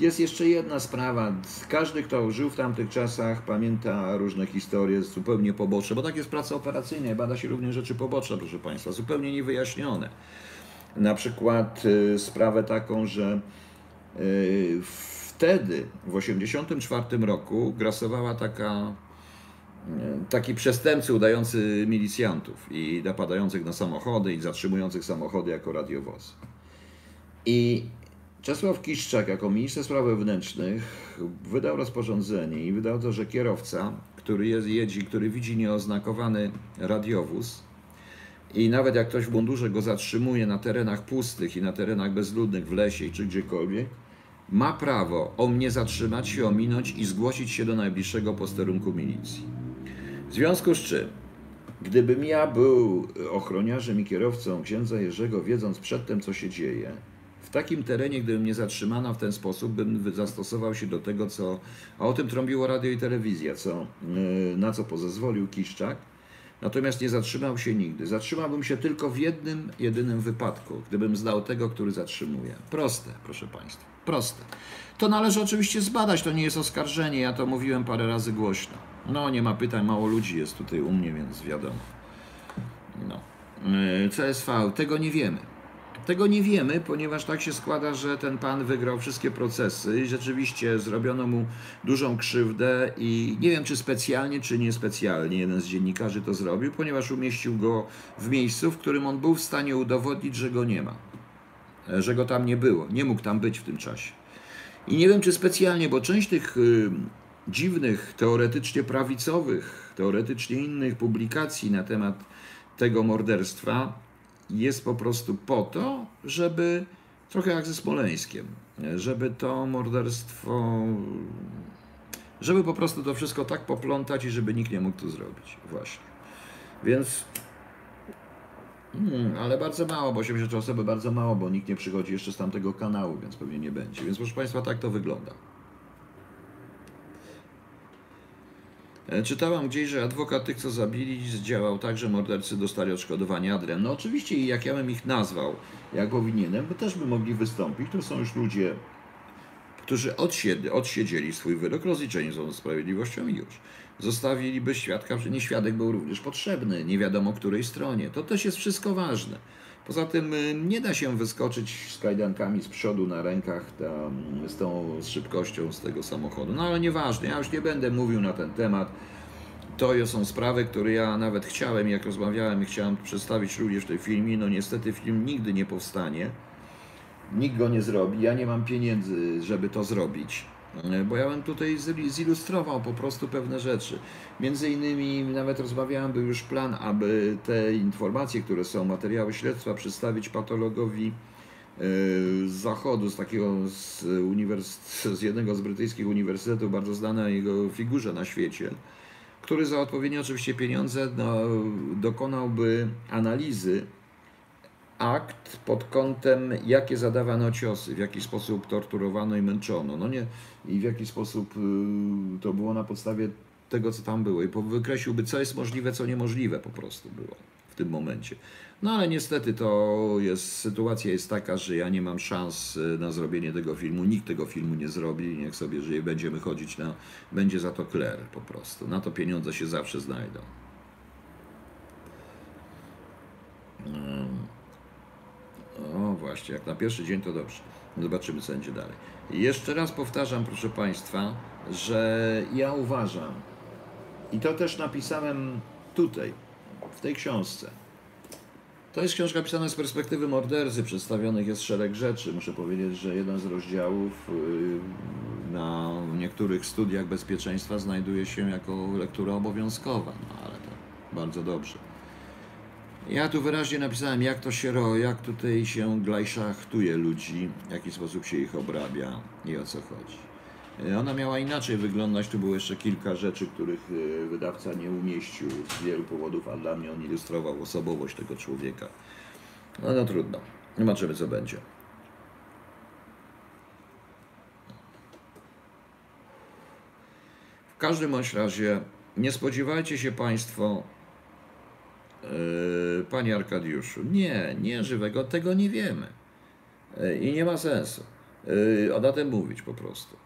Jest jeszcze jedna sprawa. Każdy, kto żył w tamtych czasach, pamięta różne historie zupełnie poboczne, bo tak jest praca operacyjna, bada się również rzeczy poboczne, proszę Państwa, zupełnie niewyjaśnione. Na przykład yy, sprawę taką, że yy, wtedy, w 1984 roku, grasowała taka taki przestępcy udający milicjantów i napadających na samochody i zatrzymujących samochody jako radiowozy. I Czesław Kiszczak jako minister spraw wewnętrznych wydał rozporządzenie i wydał to, że kierowca, który jest, który widzi nieoznakowany radiowóz i nawet jak ktoś w mundurze go zatrzymuje na terenach pustych i na terenach bezludnych w lesie czy gdziekolwiek, ma prawo o mnie zatrzymać się, ominąć i zgłosić się do najbliższego posterunku milicji. W związku z czym, gdybym ja był ochroniarzem i kierowcą księdza Jerzego, wiedząc przedtem, co się dzieje, w takim terenie, gdyby mnie zatrzymano w ten sposób, bym zastosował się do tego, co. A o tym trąbiło radio i telewizja, co, yy, na co pozezwolił Kiszczak. Natomiast nie zatrzymał się nigdy. Zatrzymałbym się tylko w jednym, jedynym wypadku, gdybym znał tego, który zatrzymuje. Proste, proszę Państwa, proste. To należy oczywiście zbadać, to nie jest oskarżenie, ja to mówiłem parę razy głośno. No, nie ma pytań, mało ludzi jest tutaj u mnie, więc wiadomo. No. Yy, CSV, tego nie wiemy. Tego nie wiemy, ponieważ tak się składa, że ten pan wygrał wszystkie procesy i rzeczywiście zrobiono mu dużą krzywdę i nie wiem, czy specjalnie, czy niespecjalnie jeden z dziennikarzy to zrobił, ponieważ umieścił go w miejscu, w którym on był w stanie udowodnić, że go nie ma, e, że go tam nie było, nie mógł tam być w tym czasie. I nie wiem, czy specjalnie, bo część tych y, dziwnych, teoretycznie prawicowych, teoretycznie innych publikacji na temat tego morderstwa jest po prostu po to, żeby trochę jak ze Smoleńskiem, żeby to morderstwo, żeby po prostu to wszystko tak poplątać i żeby nikt nie mógł tu zrobić. Właśnie. Więc Hmm, ale bardzo mało, bo 80 osoby bardzo mało, bo nikt nie przychodzi jeszcze z tamtego kanału, więc pewnie nie będzie. Więc proszę Państwa, tak to wygląda. Czytałam gdzieś, że adwokat tych, co zabili, zdziałał tak, że mordercy dostali odszkodowanie adrem. No oczywiście, jak ja bym ich nazwał, jak powinienem, by też by mogli wystąpić. To są już ludzie którzy odsiedli, odsiedzieli swój wyrok, rozliczeni są ze sprawiedliwością i już. Zostawiliby świadka, że nie świadek był również potrzebny, nie wiadomo której stronie. To też jest wszystko ważne. Poza tym y, nie da się wyskoczyć z kajdankami z przodu na rękach tam, z tą z szybkością z tego samochodu. No ale nieważne, ja już nie będę mówił na ten temat. To są sprawy, które ja nawet chciałem, jak rozmawiałem chciałem przedstawić również w tej filmie. No niestety film nigdy nie powstanie. Nikt go nie zrobi. Ja nie mam pieniędzy, żeby to zrobić. E, Bo ja bym tutaj zil- zilustrował po prostu pewne rzeczy. Między innymi nawet rozmawiałem, był już plan, aby te informacje, które są, materiały śledztwa przedstawić patologowi e, z zachodu, z takiego z, uniwers- z jednego z brytyjskich uniwersytetów, bardzo znanej jego figurze na świecie, który za odpowiednie oczywiście pieniądze no, dokonałby analizy akt pod kątem, jakie zadawano ciosy, w jaki sposób torturowano i męczono. No nie, i w jaki sposób y, to było na podstawie tego, co tam było. I wykreśliłby, co jest możliwe, co niemożliwe po prostu było w tym momencie. No ale niestety to jest, sytuacja jest taka, że ja nie mam szans y, na zrobienie tego filmu. Nikt tego filmu nie zrobi. Niech sobie żyje, będziemy chodzić na, będzie za to kler po prostu. Na to pieniądze się zawsze znajdą. O właśnie, jak na pierwszy dzień to dobrze. Zobaczymy, co będzie dalej. Jeszcze raz powtarzam, proszę Państwa, że ja uważam, i to też napisałem tutaj, w tej książce. To jest książka pisana z perspektywy mordercy, przedstawionych jest szereg rzeczy. Muszę powiedzieć, że jeden z rozdziałów yy, na niektórych studiach bezpieczeństwa znajduje się jako lektura obowiązkowa, no ale to bardzo dobrze. Ja tu wyraźnie napisałem, jak to się ro, jak tutaj się glajszachtuje ludzi, w jaki sposób się ich obrabia i o co chodzi. E, Ona miała inaczej wyglądać, tu było jeszcze kilka rzeczy, których e, wydawca nie umieścił z wielu powodów, a dla mnie on ilustrował osobowość tego człowieka. No, no trudno, zobaczymy co będzie. W każdym bądź razie nie spodziewajcie się Państwo Panie Arkadiuszu, nie, nie żywego, tego nie wiemy. Yy, I nie ma sensu yy, o na tym mówić po prostu.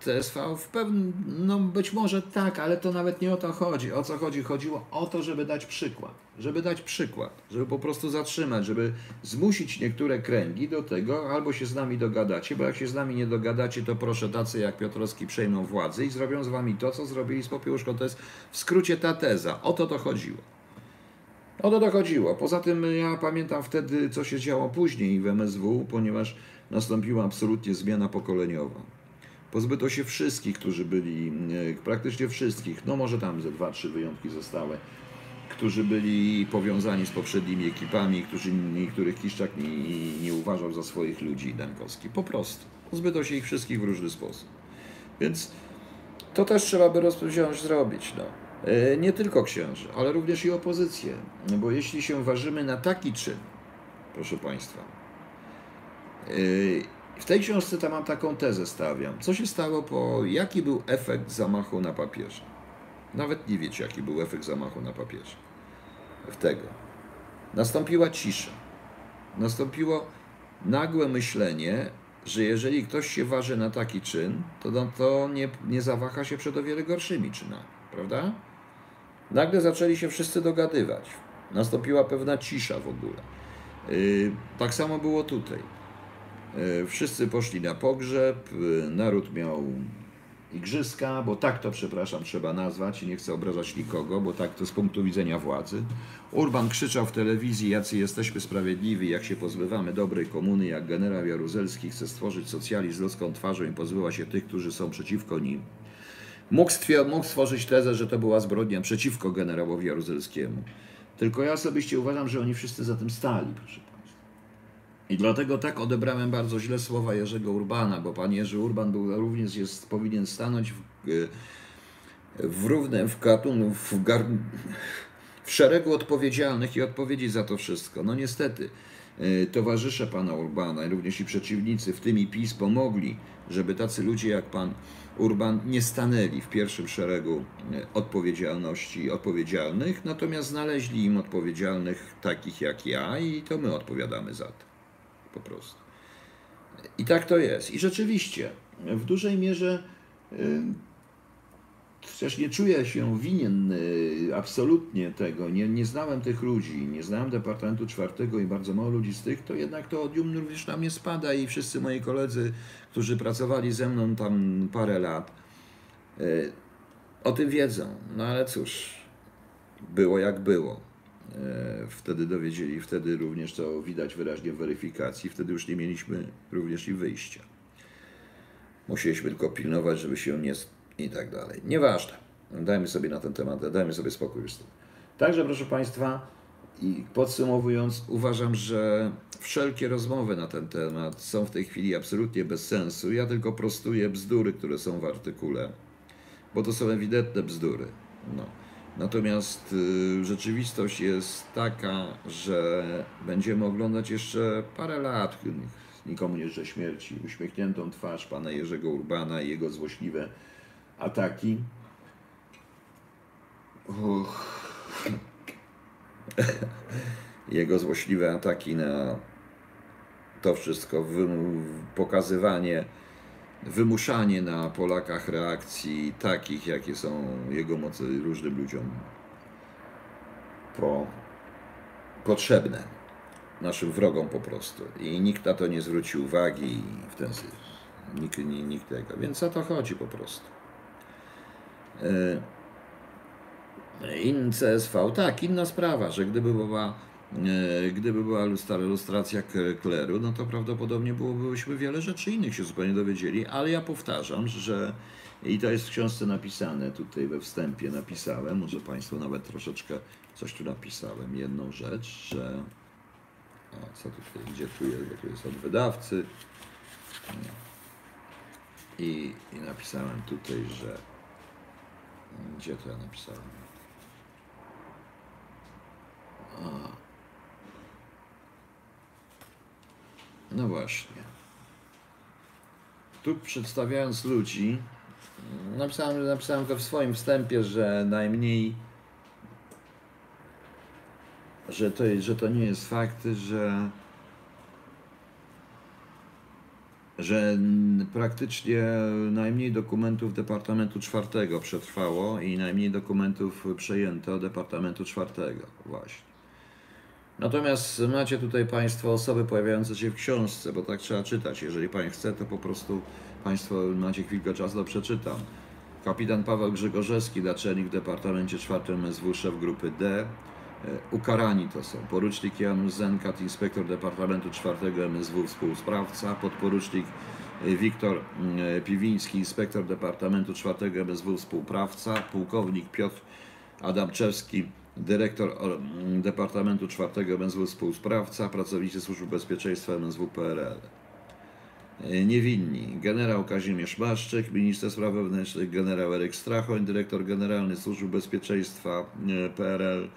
TSV w pewnym, no być może tak, ale to nawet nie o to chodzi. O co chodzi? Chodziło o to, żeby dać przykład. Żeby dać przykład, żeby po prostu zatrzymać, żeby zmusić niektóre kręgi do tego, albo się z nami dogadacie, bo jak się z nami nie dogadacie, to proszę tacy jak Piotrowski przejmą władzę i zrobią z wami to, co zrobili z Popiełuszką. To jest w skrócie ta teza. O to to chodziło. O to dochodziło. Poza tym ja pamiętam wtedy, co się działo później w MSW, ponieważ nastąpiła absolutnie zmiana pokoleniowa. Pozbyto się wszystkich, którzy byli, e, praktycznie wszystkich, no może tam ze dwa, trzy wyjątki zostały, którzy byli powiązani z poprzednimi ekipami, którzy, których Kiszczak nie, nie uważał za swoich ludzi Dankowski. Po prostu. Pozbyto się ich wszystkich w różny sposób. Więc to też trzeba by rozpocząć zrobić. No. E, Nie tylko księży, ale również i opozycję. Bo jeśli się ważymy na taki czyn, proszę Państwa, e, w tej książce tam mam taką tezę stawiam. Co się stało po... Jaki był efekt zamachu na papieża? Nawet nie wiecie, jaki był efekt zamachu na papieża. W tego. Nastąpiła cisza. Nastąpiło nagłe myślenie, że jeżeli ktoś się waży na taki czyn, to, no, to nie, nie zawaha się przed o wiele gorszymi czynami. Prawda? Nagle zaczęli się wszyscy dogadywać. Nastąpiła pewna cisza w ogóle. Yy, tak samo było tutaj. Yy, Wszyscy poszli na pogrzeb, yy, naród miał igrzyska, bo tak to, przepraszam, trzeba nazwać i nie chcę obrażać nikogo, bo tak to z punktu widzenia władzy. Urban krzyczał w telewizji, jacy jesteśmy sprawiedliwi, jak się pozbywamy dobrej komuny, jak generał Jaruzelski chce stworzyć socjalizm ludzką twarzą i pozbywa się tych, którzy są przeciwko nim. Mógł, mógł stworzyć tezę, że to była zbrodnia przeciwko generałowi Jaruzelskiemu. Tylko ja osobiście uważam, że oni wszyscy za tym stali, proszę. I dlatego tak odebrałem bardzo źle słowa Jerzego Urbana, bo pan Jerzy Urban był, również jest, powinien stanąć w, e, w równym, w katunu, w, gar, w szeregu odpowiedzialnych i odpowiedzieć za to wszystko. No niestety, e, towarzysze pana Urbana, również i przeciwnicy, w tym i PiS, pomogli, żeby tacy ludzie jak pan Urban nie stanęli w pierwszym szeregu e, odpowiedzialności odpowiedzialnych, natomiast znaleźli im odpowiedzialnych takich jak ja i to my odpowiadamy za to. Po prostu. I tak to jest. I rzeczywiście, w dużej mierze y, Chociaż nie czuję się winien y, absolutnie tego, nie, nie znałem tych ludzi, nie znałem Departamentu Czwartego i bardzo mało ludzi z tych, to jednak to odium również na mnie spada i wszyscy moi koledzy, którzy pracowali ze mną tam parę lat, y, o tym wiedzą. No ale cóż, było jak było. E, Wtedy dowiedzieli, wtedy również to widać wyraźnie w weryfikacji, wtedy już nie mieliśmy również i wyjścia. Musieliśmy tylko pilnować, żeby się nie i tak dalej. Nieważne. Dajmy sobie na ten temat, dajmy sobie spokój z tym. Także, proszę Państwa, i podsumowując, uważam, że wszelkie rozmowy na ten temat są w tej chwili absolutnie bez sensu. Ja tylko prostuję bzdury, które są w artykule, bo to są ewidentne bzdury. No. Natomiast y, rzeczywistość jest taka, że będziemy oglądać jeszcze parę lat, nikomu nie życzę śmierci, uśmiechniętą twarz pana Jerzego Urbana i jego złośliwe ataki. Uch. [LAUGHS] Jego złośliwe ataki na to wszystko, pokazywanie, wymuszanie na Polakach reakcji takich, jakie są jego mocy różnym ludziom po, potrzebne, naszym wrogom po prostu. I nikt na to nie zwróci uwagi w ten. Nikt, nikt tego. Więc o to chodzi po prostu. E, in CSV, tak, inna sprawa, że gdyby była, gdyby była ilustracja kleru, no to prawdopodobnie byłobyśmy wiele rzeczy innych się zupełnie dowiedzieli, ale ja powtarzam, że i to jest w książce napisane, tutaj we wstępie napisałem, może Państwo nawet troszeczkę coś tu napisałem, jedną rzecz, że o, co tutaj, gdzie tu jest, bo tu jest od wydawcy i, i napisałem tutaj, że gdzie to ja napisałem? A. No właśnie. Tu przedstawiając ludzi, napisałem, napisałem we w swoim wstępie, że najmniej, że to, że to nie jest fakt, że że praktycznie najmniej dokumentów Departamentu Czwartego przetrwało i najmniej dokumentów przejęto Departamentu Czwartego właśnie. Natomiast macie tutaj Państwo osoby pojawiające się w książce, bo tak trzeba czytać. Jeżeli Pan chce, to po prostu Państwo macie chwilkę czasu, to przeczytam. Kapitan Paweł Grzegorzewski, naczelnik w Departamencie czwartym MSW, szef grupy D. Ukarani to są porucznik Janusz Zenkat, inspektor Departamentu czwartego MSW, współsprawca, podporucznik Wiktor mm, Piwiński, inspektor Departamentu czwartego MSW, współprawca, pułkownik Piotr Adamczewski, dyrektor Departamentu czwartego MSW, współsprawca, pracownicy Służby Bezpieczeństwa MSW PRL. Niewinni. Generał Kazimierz Maszczyk, minister spraw wewnętrznych, generał Eryk Strachoń, dyrektor generalny Służby Bezpieczeństwa e, PRL,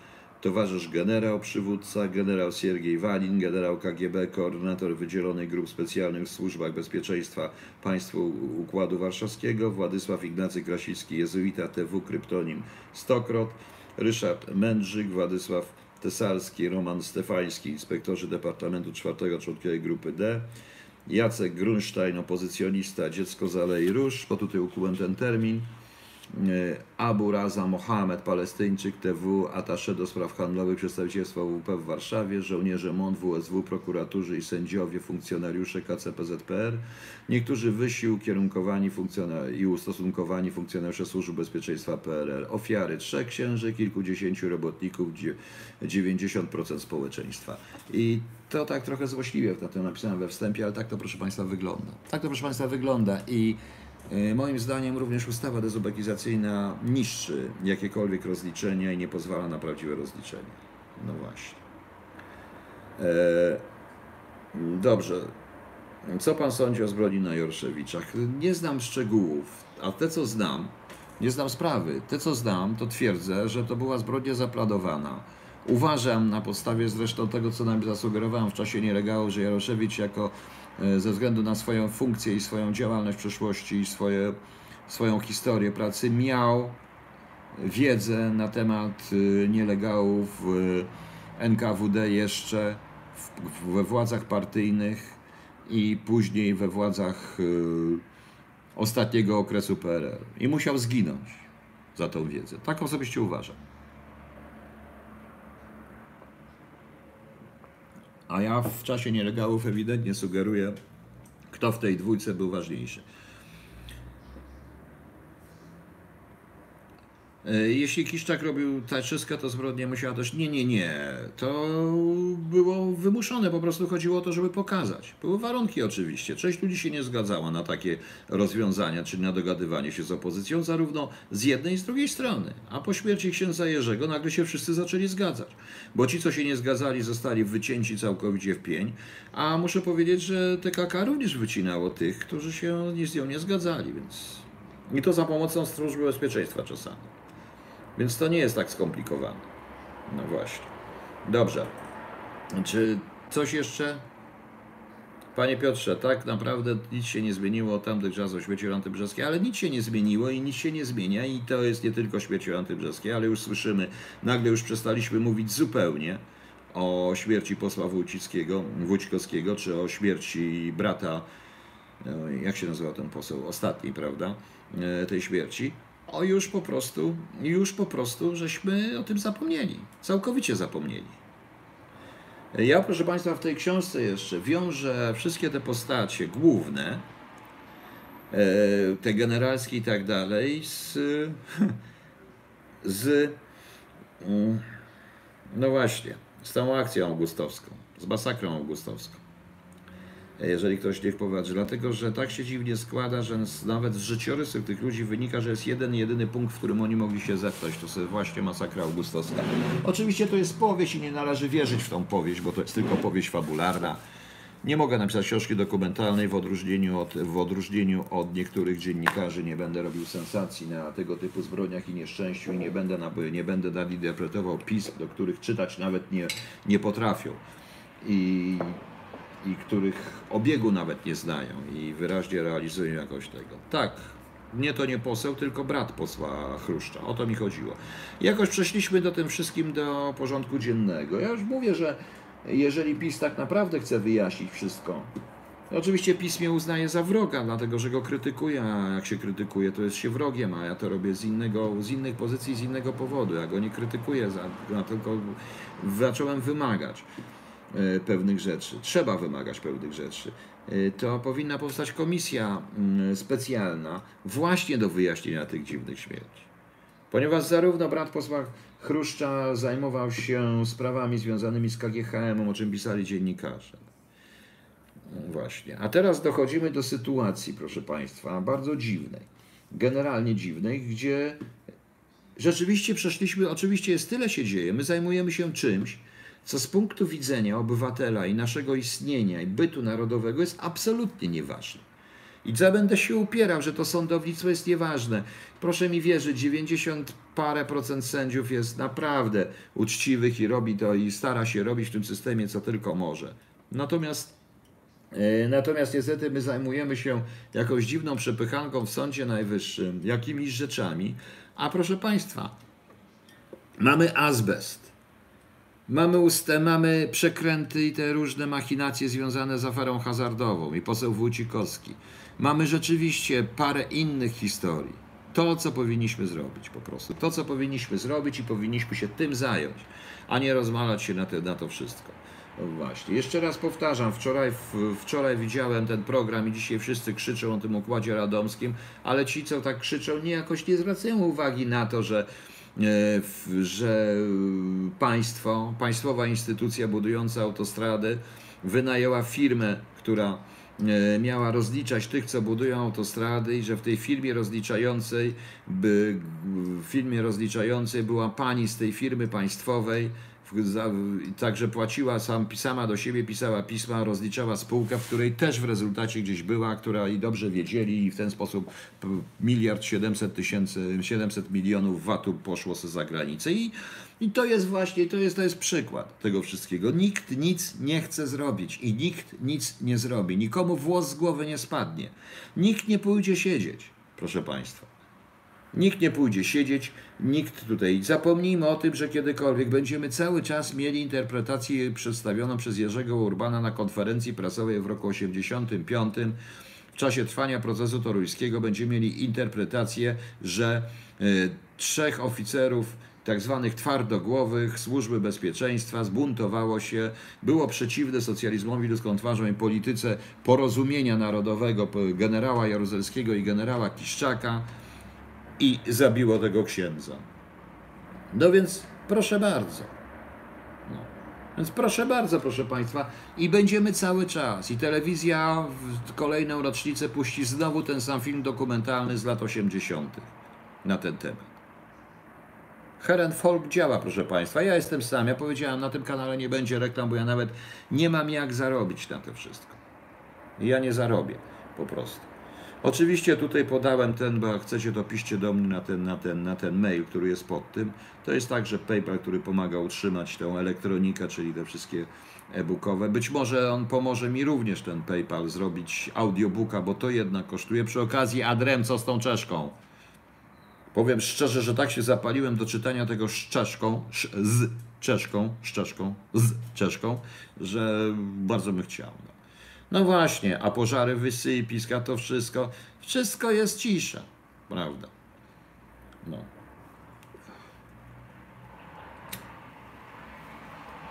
towarzysz generał, przywódca, generał Siergiej Walin, generał KGB, koordynator wydzielonej grup specjalnych w służbach bezpieczeństwa państwu Układu Warszawskiego, Władysław Ignacy Krasicki, jezuita TW, kryptonim Stokrot, Ryszard Mędrzyk, Władysław Tesalski, Roman Stefański, inspektorzy Departamentu czwartego członkowie grupy D, Jacek Grunstein, opozycjonista, dziecko z Alei Róż, bo tutaj ukułem ten termin, Abu Raza Mohamed, Palestyńczyk, TW, atasze do spraw handlowych przedstawicielstwa WP w Warszawie, żołnierze MON, WSW, prokuraturzy i sędziowie, funkcjonariusze KCPZPR, niektórzy wyżsi ukierunkowani i ustosunkowani funkcjonariusze Służby Bezpieczeństwa PRL, ofiary trzech księży, kilkudziesięciu robotników, 90% społeczeństwa. I to tak trochę złośliwie na to napisałem we wstępie, ale tak to proszę Państwa wygląda. Tak to proszę Państwa wygląda i E, moim zdaniem również ustawa dezubekizacyjna niszczy jakiekolwiek rozliczenia i nie pozwala na prawdziwe rozliczenie. No właśnie. E, dobrze. Co pan sądzi o zbrodni na Jorszewiczach? Nie znam szczegółów, a te co znam, nie znam sprawy. Te co znam, to twierdzę, że to była zbrodnia zaplanowana. Uważam, na podstawie zresztą tego, co nam zasugerowałem w czasie nielegału, że Jaroszewicz jako E, ze względu na swoją funkcję i swoją działalność w przeszłości i swoje, swoją historię pracy miał wiedzę na temat e, nielegalów NKWD jeszcze we władzach partyjnych i później we władzach ostatniego okresu PRL. I musiał zginąć za tą wiedzę. Tak osobiście uważam. A ja w czasie nielegałów ewidentnie sugeruję, kto w tej dwójce był ważniejszy. Jeśli Kiszczak robił wszystko, to zbrodnie musiała też. Nie, nie, nie. To było wymuszone, po prostu chodziło o to, żeby pokazać. Były warunki oczywiście. Część ludzi się nie zgadzała na takie rozwiązania, czyli na dogadywanie się z opozycją, zarówno z jednej i z drugiej strony. A po śmierci księdza Jerzego nagle się wszyscy zaczęli zgadzać. Bo ci, co się nie zgadzali, zostali wycięci całkowicie w pień. A muszę powiedzieć, że TKK również wycinało tych, którzy się z nią nie zgadzali, więc. I to za pomocą służby bezpieczeństwa czasami. Więc to nie jest tak skomplikowane. No właśnie. Dobrze. Czy coś jeszcze? Panie Piotrze, tak naprawdę nic się nie zmieniło od tamtych czasów śmieci antybrzeskiej, ale nic się nie zmieniło i nic się nie zmienia i to jest nie tylko śmieci antybrzeskie, ale już słyszymy, nagle już przestaliśmy mówić zupełnie o śmierci posła Wójcickiego, Wójcikowskiego, czy o śmierci brata, no, jak się nazywa ten poseł, ostatniej, prawda, e, tej śmierci. O już po prostu, już po prostu żeśmy o tym zapomnieli, całkowicie zapomnieli. Ja, proszę Państwa, w tej książce jeszcze wiążę wszystkie te postacie główne, e, te generalskie i tak dalej, z, z mm, no właśnie, z tą akcją augustowską, z masakrą augustowską. Jeżeli ktoś niech poważnie, dlatego że tak się dziwnie składa, że nawet z życiorysów tych ludzi wynika, że jest jeden, jedyny punkt, w którym oni mogli się zepchnąć, to jest właśnie masakra augustowska. Oczywiście to jest powieść i nie należy wierzyć w tą powieść, bo to jest tylko powieść fabularna. Nie mogę napisać książki dokumentalnej w odróżnieniu od, w odróżnieniu od niektórych dziennikarzy. Nie będę robił sensacji na tego typu zbrodniach i nieszczęściu i nie będę, nie będę nadinterpretował pism, do których czytać nawet nie, nie potrafią. I, I których obiegu nawet nie znają i wyraźnie realizują jakoś tego. Tak, nie to nie poseł, tylko brat posła Chruszcza. O to mi chodziło. Jakoś przeszliśmy do tym wszystkim do porządku dziennego. Ja już mówię, że jeżeli PiS tak naprawdę chce wyjaśnić wszystko, oczywiście PiS mnie uznaje za wroga, dlatego że go krytykuje, a jak się krytykuje, to jest się wrogiem, a ja to robię z, innego, z innych pozycji, z innego powodu. Ja go nie krytykuję, za, tylko zacząłem wymagać pewnych rzeczy. Trzeba wymagać pewnych rzeczy. E, To powinna powstać komisja mm, specjalna właśnie do wyjaśnienia tych dziwnych śmierci. Ponieważ zarówno brat posła Chruszcza zajmował się sprawami związanymi z KGHM, o czym pisali dziennikarze. Właśnie. A teraz dochodzimy do sytuacji, proszę Państwa, bardzo dziwnej. Generalnie dziwnej, gdzie rzeczywiście przeszliśmy, oczywiście jest tyle się dzieje, my zajmujemy się czymś, co z punktu widzenia obywatela i naszego istnienia i bytu narodowego jest absolutnie nieważne. I co będę się upierał, że to sądownictwo jest nieważne. Proszę mi wierzyć, 90 parę procent sędziów jest naprawdę uczciwych i robi to i stara się robić w tym systemie co tylko może. Natomiast e, Natomiast niestety my zajmujemy się jakąś dziwną przepychanką w Sądzie Najwyższym, jakimiś rzeczami, a proszę Państwa, mamy azbest, mamy, ustę, mamy przekręty i te różne machinacje związane z aferą hazardową i poseł Wójcikowski. Mamy rzeczywiście parę innych historii. To, co powinniśmy zrobić po prostu. To, co powinniśmy zrobić i powinniśmy się tym zająć, a nie rozmalać się na, te, na to wszystko. No właśnie. Jeszcze raz powtarzam, wczoraj, wczoraj widziałem ten program i dzisiaj wszyscy krzyczą o tym układzie radomskim, ale ci, co tak krzyczą, nie jakoś nie zwracają uwagi na to, że, że e, państwo, państwowa instytucja budująca autostrady wynajęła firmę, która e, miała rozliczać tych, co budują autostrady i że w tej firmie rozliczającej, by, firmie rozliczającej była pani z tej firmy państwowej, za- także płaciła sam, sama do siebie, pisała pisma, rozliczała spółkę, w której też w rezultacie gdzieś była, która i dobrze wiedzieli i w ten sposób miliard 700 tysięcy, 700 milionów VAT-u poszło za granicę i, i to jest właśnie, to jest, to jest przykład tego wszystkiego. Nikt nic nie chce zrobić i nikt nic nie zrobi. Nikomu włos z głowy nie spadnie. Nikt nie pójdzie siedzieć, proszę Państwa. Nikt nie pójdzie siedzieć, nikt tutaj. Zapomnijmy o tym, że kiedykolwiek będziemy cały czas mieli interpretację przedstawioną przez Jerzego Urbana na konferencji prasowej w roku 85. W czasie trwania procesu toruńskiego będziemy mieli interpretację, że y, trzech oficerów tak zwanych twardogłowych służby bezpieczeństwa zbuntowało się, było przeciwne socjalizmowi ludzką twarzą i polityce porozumienia narodowego generała Jaruzelskiego i generała Kiszczaka i zabiło tego księdza. No więc proszę bardzo. No. Więc proszę bardzo, proszę Państwa, i będziemy cały czas. I telewizja w kolejną rocznicę puści znowu ten sam film dokumentalny z lat 80. na ten temat. Heren Folk działa, proszę Państwa. Ja jestem sam. Ja powiedziałem, na tym kanale nie będzie reklam, bo ja nawet nie mam jak zarobić na to wszystko. Ja nie zarobię po prostu. Oczywiście tutaj podałem ten, bo jak chcecie, to piszcie do mnie na ten, na, ten, na ten mail, który jest pod tym. To jest także PayPal, który pomaga utrzymać tę elektronikę, czyli te wszystkie e-bookowe. Być może on pomoże mi również ten PayPal zrobić audiobooka, bo to jednak kosztuje. Przy okazji, Adrem, co z tą czeszką? Powiem szczerze, że tak się zapaliłem do czytania tego z czeszką, sz- z czeszką, z czeszką, z czeszką, że bardzo bym chciał. No. właśnie, a pożary, wysypiska, to wszystko, wszystko jest cisza, prawda? No.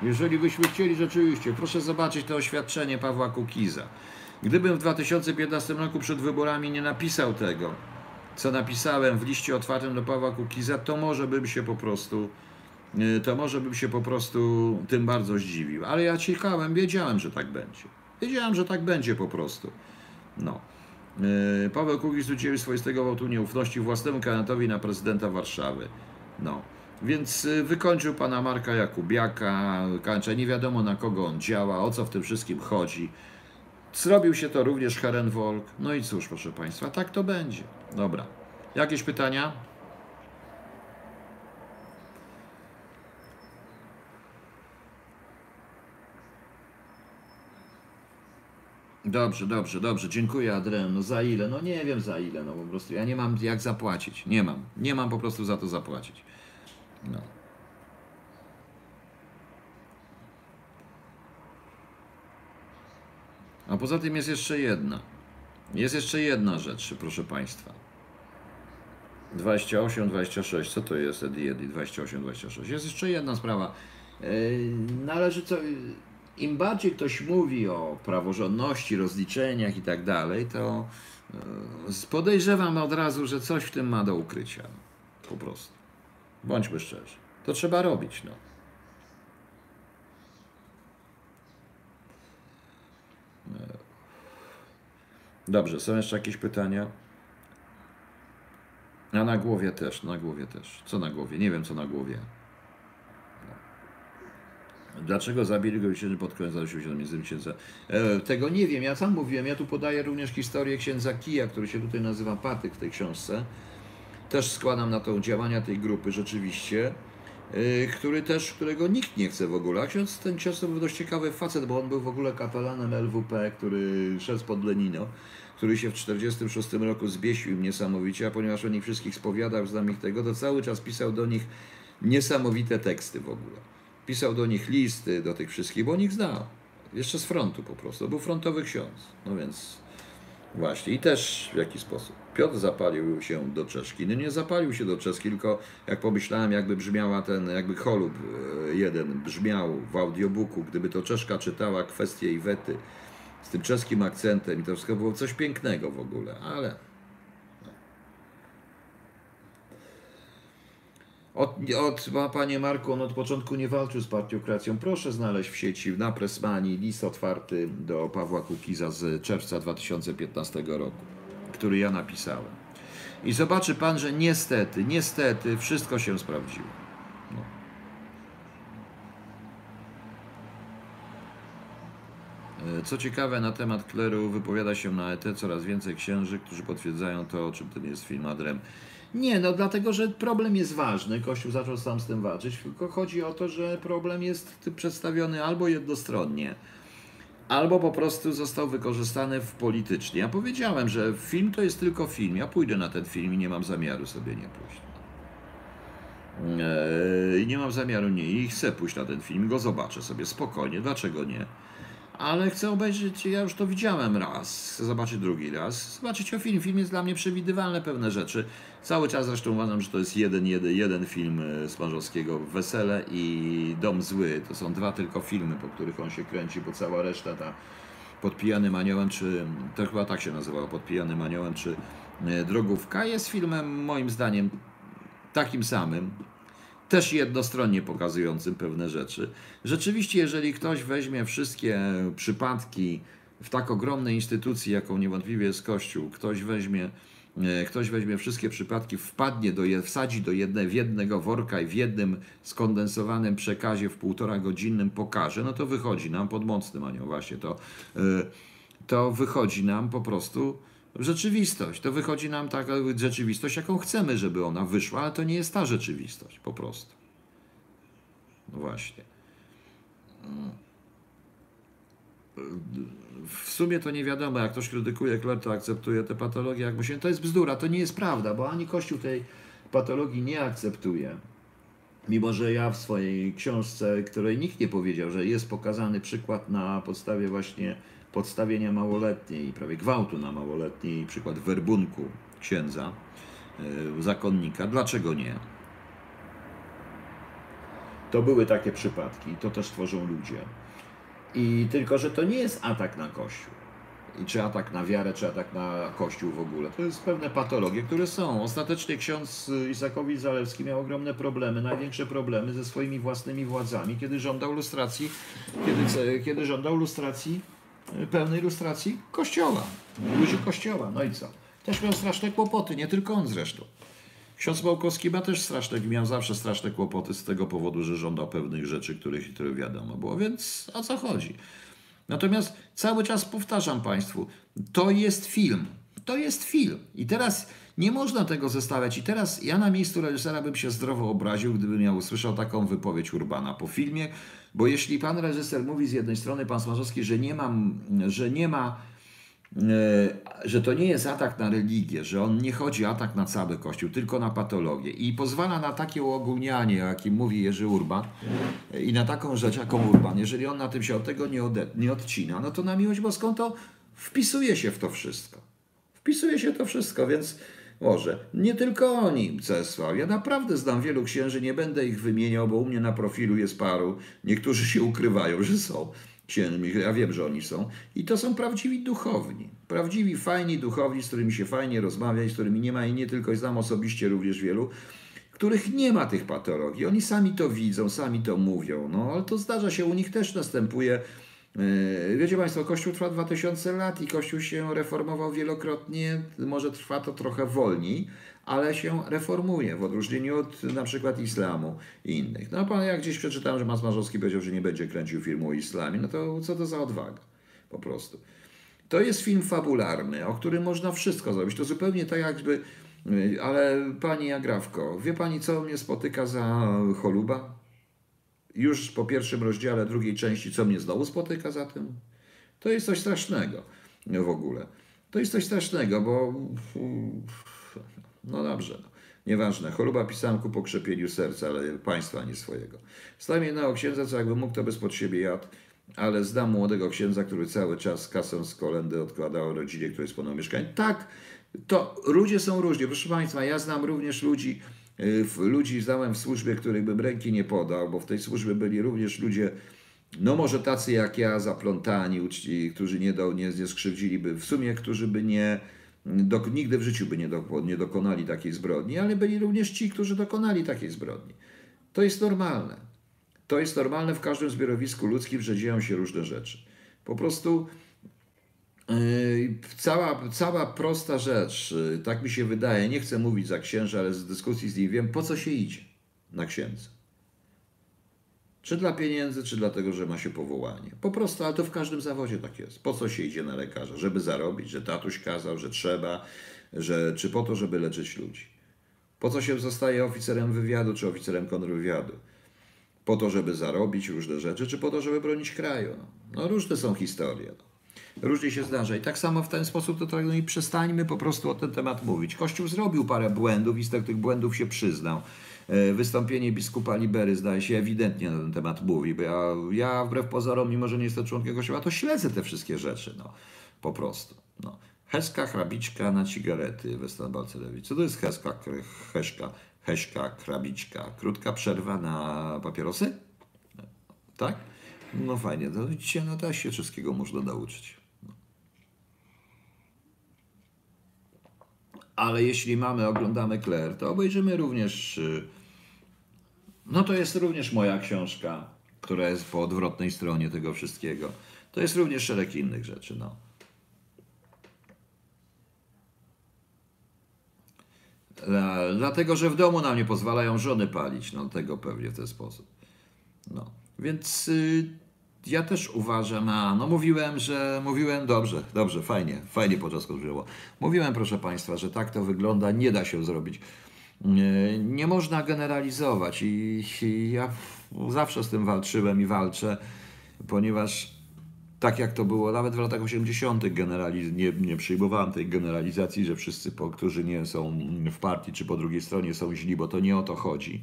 Jeżeli byśmy chcieli rzeczywiście, proszę zobaczyć to oświadczenie Pawła Kukiza. Gdybym w 2015 roku przed wyborami nie napisał tego, co napisałem w liście otwartym do Pawła Kukiza, to może bym się po prostu, y, to może bym się po prostu tym bardzo zdziwił. Ale ja ciekałem, wiedziałem, że tak będzie. Wiedziałem, że tak będzie po prostu. No. Y, Paweł Kukiz udzielił swoistego wotu nieufności własnemu kandydatowi na prezydenta Warszawy. No. Więc y, wykończył pana Marka Jakubiaka, kańcza nie wiadomo na kogo on działa, o co w tym wszystkim chodzi. Zrobił się to również Herenwolk. No i cóż, proszę Państwa, tak to będzie. Dobra. Jakieś pytania? Dobrze, dobrze, dobrze. Dziękuję, Adrian. No za ile? No nie wiem za ile. No po prostu ja nie mam jak zapłacić. Nie mam. Nie mam po prostu za to zapłacić. No. A poza tym jest jeszcze jedna. Jest jeszcze jedna rzecz, proszę Państwa. 28, 26, co to jest Ediedi 28, 26? Jest jeszcze jedna sprawa. Yy, Należy co. Im bardziej ktoś mówi o praworządności, rozliczeniach i tak dalej, to yy, podejrzewam od razu, że coś w tym ma do ukrycia. Po prostu. Bądźmy szczerzy. To trzeba robić, no. Dobrze, są jeszcze jakieś pytania? A na głowie też, na głowie też. Co na głowie? Nie wiem, co na głowie. Dlaczego zabili go księży pod koniec lat 80 między księdza? E, tego nie wiem, ja sam mówiłem, ja tu podaję również historię księdza Kija, który się tutaj nazywa Patyk w tej książce. Też składam na to działania tej grupy rzeczywiście, e, który też, którego nikt nie chce w ogóle. A ksiądz, ten ksiądz to był dość ciekawy facet, bo on był w ogóle kapelanem LWP, który szedł pod Lenino który się w 1946 roku zbiesił im niesamowicie, a ponieważ o nich wszystkich spowiadał, znam ich tego, to cały czas pisał do nich niesamowite teksty w ogóle. Pisał do nich listy, do tych wszystkich, bo on ich znał. Jeszcze z frontu po prostu. Był frontowy ksiądz. No więc właśnie. I też w jaki sposób. Piotr zapalił się do Czeszki. No nie zapalił się do Czeski, tylko jak pomyślałem, jakby brzmiała ten, jakby Holub e, jeden brzmiał w audiobooku, gdyby to Czeszka czytała kwestię Iwety, z tym czeskim akcentem i to wszystko było coś pięknego w ogóle, ale. Od, od, panie Marku, on od początku nie walczył z partiokracją. Proszę znaleźć w sieci na Pressmani list otwarty do Pawła Kukiza z czerwca 2015 roku, który ja napisałem. I zobaczy pan, że niestety, niestety wszystko się sprawdziło. No. E, Co ciekawe, na temat kleru wypowiada się na ET coraz więcej księży, którzy potwierdzają to, o czym ten jest film Adrem. Nie, no dlatego, że problem jest ważny. Kościół zaczął sam z tym walczyć, tylko chodzi o to, że problem jest przedstawiony albo jednostronnie, albo po prostu został wykorzystany w politycznie. Ja powiedziałem, że film to jest tylko film. Ja pójdę na ten film i nie mam zamiaru sobie nie pójść. Eee, nie mam zamiaru nie i chcę pójść na ten film, go zobaczę sobie spokojnie, dlaczego nie? Ale chcę obejrzeć, ja już to widziałem raz, chcę zobaczyć drugi raz, zobaczyć o film. Film jest dla mnie przewidywalne pewne rzeczy. Cały czas zresztą uważam, że to jest jeden, jeden, jeden film e, Smarzowskiego, Wesele i Dom Zły. To są dwa tylko filmy, po których on się kręci, bo cała reszta ta pod pijanym czy to chyba tak się nazywało, pod pijanym czy e, Drogówka jest filmem moim zdaniem takim samym, też jednostronnie pokazującym pewne rzeczy. Rzeczywiście, jeżeli ktoś weźmie wszystkie przypadki w tak ogromnej instytucji, jaką niewątpliwie jest Kościół, ktoś weźmie, ktoś weźmie wszystkie przypadki, wpadnie do je, wsadzi do jedne, w jednego worka i w jednym skondensowanym przekazie w półtora godzinnym pokaże, no to wychodzi nam pod mocnym anioł właśnie to, e, to wychodzi nam po prostu rzeczywistość. To wychodzi nam taka rzeczywistość, jaką chcemy, żeby ona wyszła, ale to nie jest ta rzeczywistość, po prostu. No właśnie. W sumie to nie wiadomo, jak ktoś krytykuje Kler, to akceptuje te patologie, jak myślę, to jest bzdura, to nie jest prawda, bo ani Kościół tej patologii nie akceptuje. Mimo, że ja w swojej książce, której nikt nie powiedział, że jest pokazany przykład na podstawie właśnie podstawienia małoletniej, prawie gwałtu na małoletniej, przykład werbunku księdza, yy, zakonnika. Dlaczego nie? To były takie przypadki, to też tworzą ludzie. I tylko, że to nie jest atak na Kościół. I czy atak na wiarę, czy atak na Kościół w ogóle. To jest pewne patologie, które są. Ostatecznie ksiądz Isakowicz Zalewski miał ogromne problemy, największe problemy ze swoimi własnymi władzami, kiedy żądał lustracji, kiedy, kiedy żądał lustracji pełnej ilustracji kościoła, ludzi kościoła. No i co? Też miał straszne kłopoty, nie tylko on zresztą. Ksiądz Małkowski ma też straszne, miał zawsze straszne kłopoty z tego powodu, że żądał pewnych rzeczy, których, których wiadomo było, więc o co chodzi? Natomiast cały czas powtarzam Państwu, to jest film. To jest film. I teraz nie można tego zestawiać. I teraz ja na miejscu reżysera bym się zdrowo obraził, gdybym miał usłyszał taką wypowiedź Urbana po filmie, bo jeśli pan reżyser mówi z jednej strony, pan Smarzowski, że nie, mam, że nie ma, że to nie jest atak na religię, że on nie chodzi atak na cały Kościół, tylko na patologię i pozwala na takie uogólnianie, o jakim mówi Jerzy Urban i na taką rzecz, jaką Urban, jeżeli on na tym się od tego nie, nie odcina, no to na miłość boską to wpisuje się w to wszystko. Wpisuje się to wszystko, więc może. Nie tylko oni, Cesław. Ja naprawdę znam wielu księży, nie będę ich wymieniał, bo u mnie na profilu jest paru. Niektórzy się ukrywają, że są księżmi. Ja wiem, że oni są. I to są prawdziwi duchowni. Prawdziwi, fajni duchowni, z którymi się fajnie rozmawia i z którymi nie ma i nie tylko znam osobiście również wielu, których nie ma tych patologii. Oni sami to widzą, sami to mówią. No, ale to zdarza się, u nich też następuje wiecie Państwo, Kościół trwa 2000 lat i Kościół się reformował wielokrotnie. Może trwa to trochę wolniej, ale się reformuje w odróżnieniu od na przykład islamu i innych. No pan jak gdzieś przeczytałem, że Masmarzowski powiedział, że nie będzie kręcił filmu o islamie, no to co to za odwaga po prostu. To jest film fabularny, o którym można wszystko zrobić. To zupełnie tak jakby, e, ale pani Agrawko, wie pani co mnie spotyka za choluba? Już po pierwszym rozdziale drugiej części, co mnie znowu spotyka za tym? To jest coś strasznego w ogóle. To jest coś strasznego, bo no dobrze, no. nieważne. Choroba pisanku po krzepieniu serca, ale państwa, nie swojego. Stałem jednego księdza, co jakby mógł, to bez pod siebie jadł, ale znam młodego księdza, który cały czas kasę z kolendy odkładał rodzinie, który jest ponad mieszkanie. Tak, to ludzie są różni. Proszę Państwa, ja znam również ludzi, ludzi znałem w służbie, których bym ręki nie podał, bo w tej służbie byli również ludzie, no może tacy jak ja, zaplątani, uczci, którzy nie, do, nie, nie skrzywdziliby, w sumie, którzy by nie, do, nigdy w życiu by nie, do, nie dokonali takiej zbrodni, ale byli również ci, którzy dokonali takiej zbrodni. To jest normalne. To jest normalne w każdym zbiorowisku ludzkim, że dzieją się różne rzeczy. Po prostu cała, cała prosta rzecz, yy, tak mi się wydaje, nie chcę mówić za księża, ale z dyskusji z nim wiem, po co się idzie na księdza. Czy dla pieniędzy, czy dlatego, że ma się powołanie. Po prostu, ale to w każdym zawodzie tak jest. Po co się idzie na lekarza? Żeby zarobić, że tatuś kazał, że trzeba, że, czy po to, żeby leczyć ludzi. Po co się zostaje oficerem wywiadu, czy oficerem kontrwywiadu? Po to, żeby zarobić różne rzeczy, czy po to, żeby bronić kraju? No, no różne są historie. Różnie się zdarza. I tak samo w ten sposób to traktuję. I przestańmy po prostu o ten temat mówić. Kościół zrobił parę błędów i z tych błędów się przyznał. E, Wystąpienie biskupa Libery zdaje się ewidentnie na ten temat mówi, bo ja, ja wbrew pozorom, mimo że nie jestem członkiem kościoła, to śledzę te wszystkie rzeczy, no, po prostu. No. Heska, hrabiczka na cigarety we Stan Balcerowi. Co to jest heska, heszka, heśka, hrabiczka? Krótka przerwa na papierosy? Tak? No fajnie, to widzicie, no się wszystkiego można nauczyć. Ale jeśli mamy, oglądamy Claire, to obejrzymy również. y, No to jest również moja książka, która jest po odwrotnej stronie tego wszystkiego. To jest również szereg innych rzeczy. No. Dla- Dlatego, że w domu nam nie pozwalają żony palić, no tego pewnie w ten sposób. No, więc y, ja też uważam, a no mówiłem, że mówiłem dobrze, dobrze, fajnie, fajnie podczas było. Mówiłem, proszę Państwa, że tak to wygląda, nie da się zrobić. Nie, nie można generalizować i, i ja zawsze z tym walczyłem i walczę, ponieważ tak jak to było nawet w latach 80. Generaliz- nie, nie przyjmowałem tej generalizacji, że wszyscy, którzy nie są w partii czy po drugiej stronie są źli, bo to nie o to chodzi.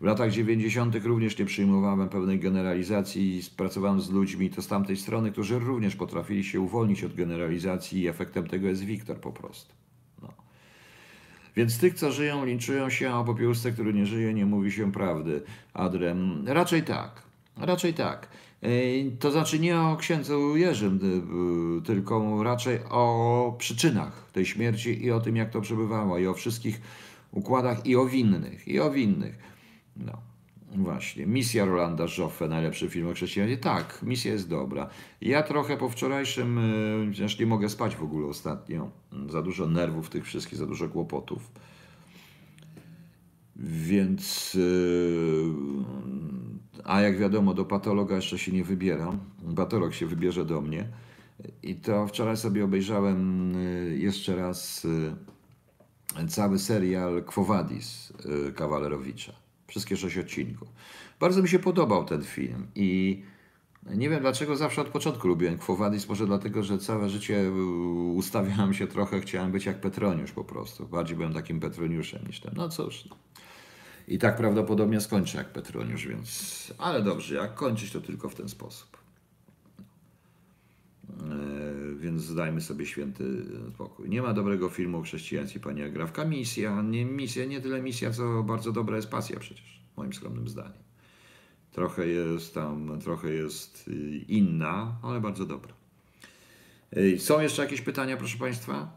W latach 90. również nie przyjmowałem pewnej generalizacji i pracowałem z ludźmi to z tamtej strony, którzy również potrafili się uwolnić od generalizacji i efektem tego jest Wiktor po prostu. No. Więc tych, co żyją, linczują się, a o popiórce, który nie żyje, nie mówi się prawdy. Adrem, raczej tak. Raczej tak. Ej, To znaczy nie o księdzu Jerzym, y, tylko raczej o przyczynach tej śmierci i o tym, jak to przebywało, i o wszystkich układach, i o winnych, i o winnych. No, właśnie. Misja Rolanda Joffe, najlepszy film o chrześcijaństwie. Tak, misja jest dobra. Ja trochę po wczorajszym, y, chociaż nie mogę spać w ogóle ostatnio, za dużo nerwów tych wszystkich, za dużo kłopotów. Więc, yy, a jak wiadomo, do patologa jeszcze się nie wybieram. Patolog się wybierze do mnie. I to wczoraj sobie obejrzałem yy, jeszcze raz cały serial Quo Vadis Kawalerowicza. Wszystkie sześć odcinków. Bardzo mi się podobał ten film i nie wiem dlaczego zawsze od początku lubiłem Quo Vadis, może dlatego, że całe życie ustawiałem się trochę, chciałem być jak Petroniusz po prostu. Bardziej byłem takim Petroniuszem niż ten. No cóż, no. I tak prawdopodobnie skończę jak Petroniusz, więc. Ale dobrze, jak kończyć, to tylko w ten sposób. E, więc zdajmy sobie święty spokój. Nie ma dobrego filmu o chrześcijaństwie, pani Agrawka. Misja, nie, misja, nie tyle misja, co bardzo dobra jest pasja przecież, moim skromnym zdaniem. Trochę jest tam, trochę jest y, inna, ale bardzo dobra. Y, Są jeszcze jakieś pytania, proszę Państwa?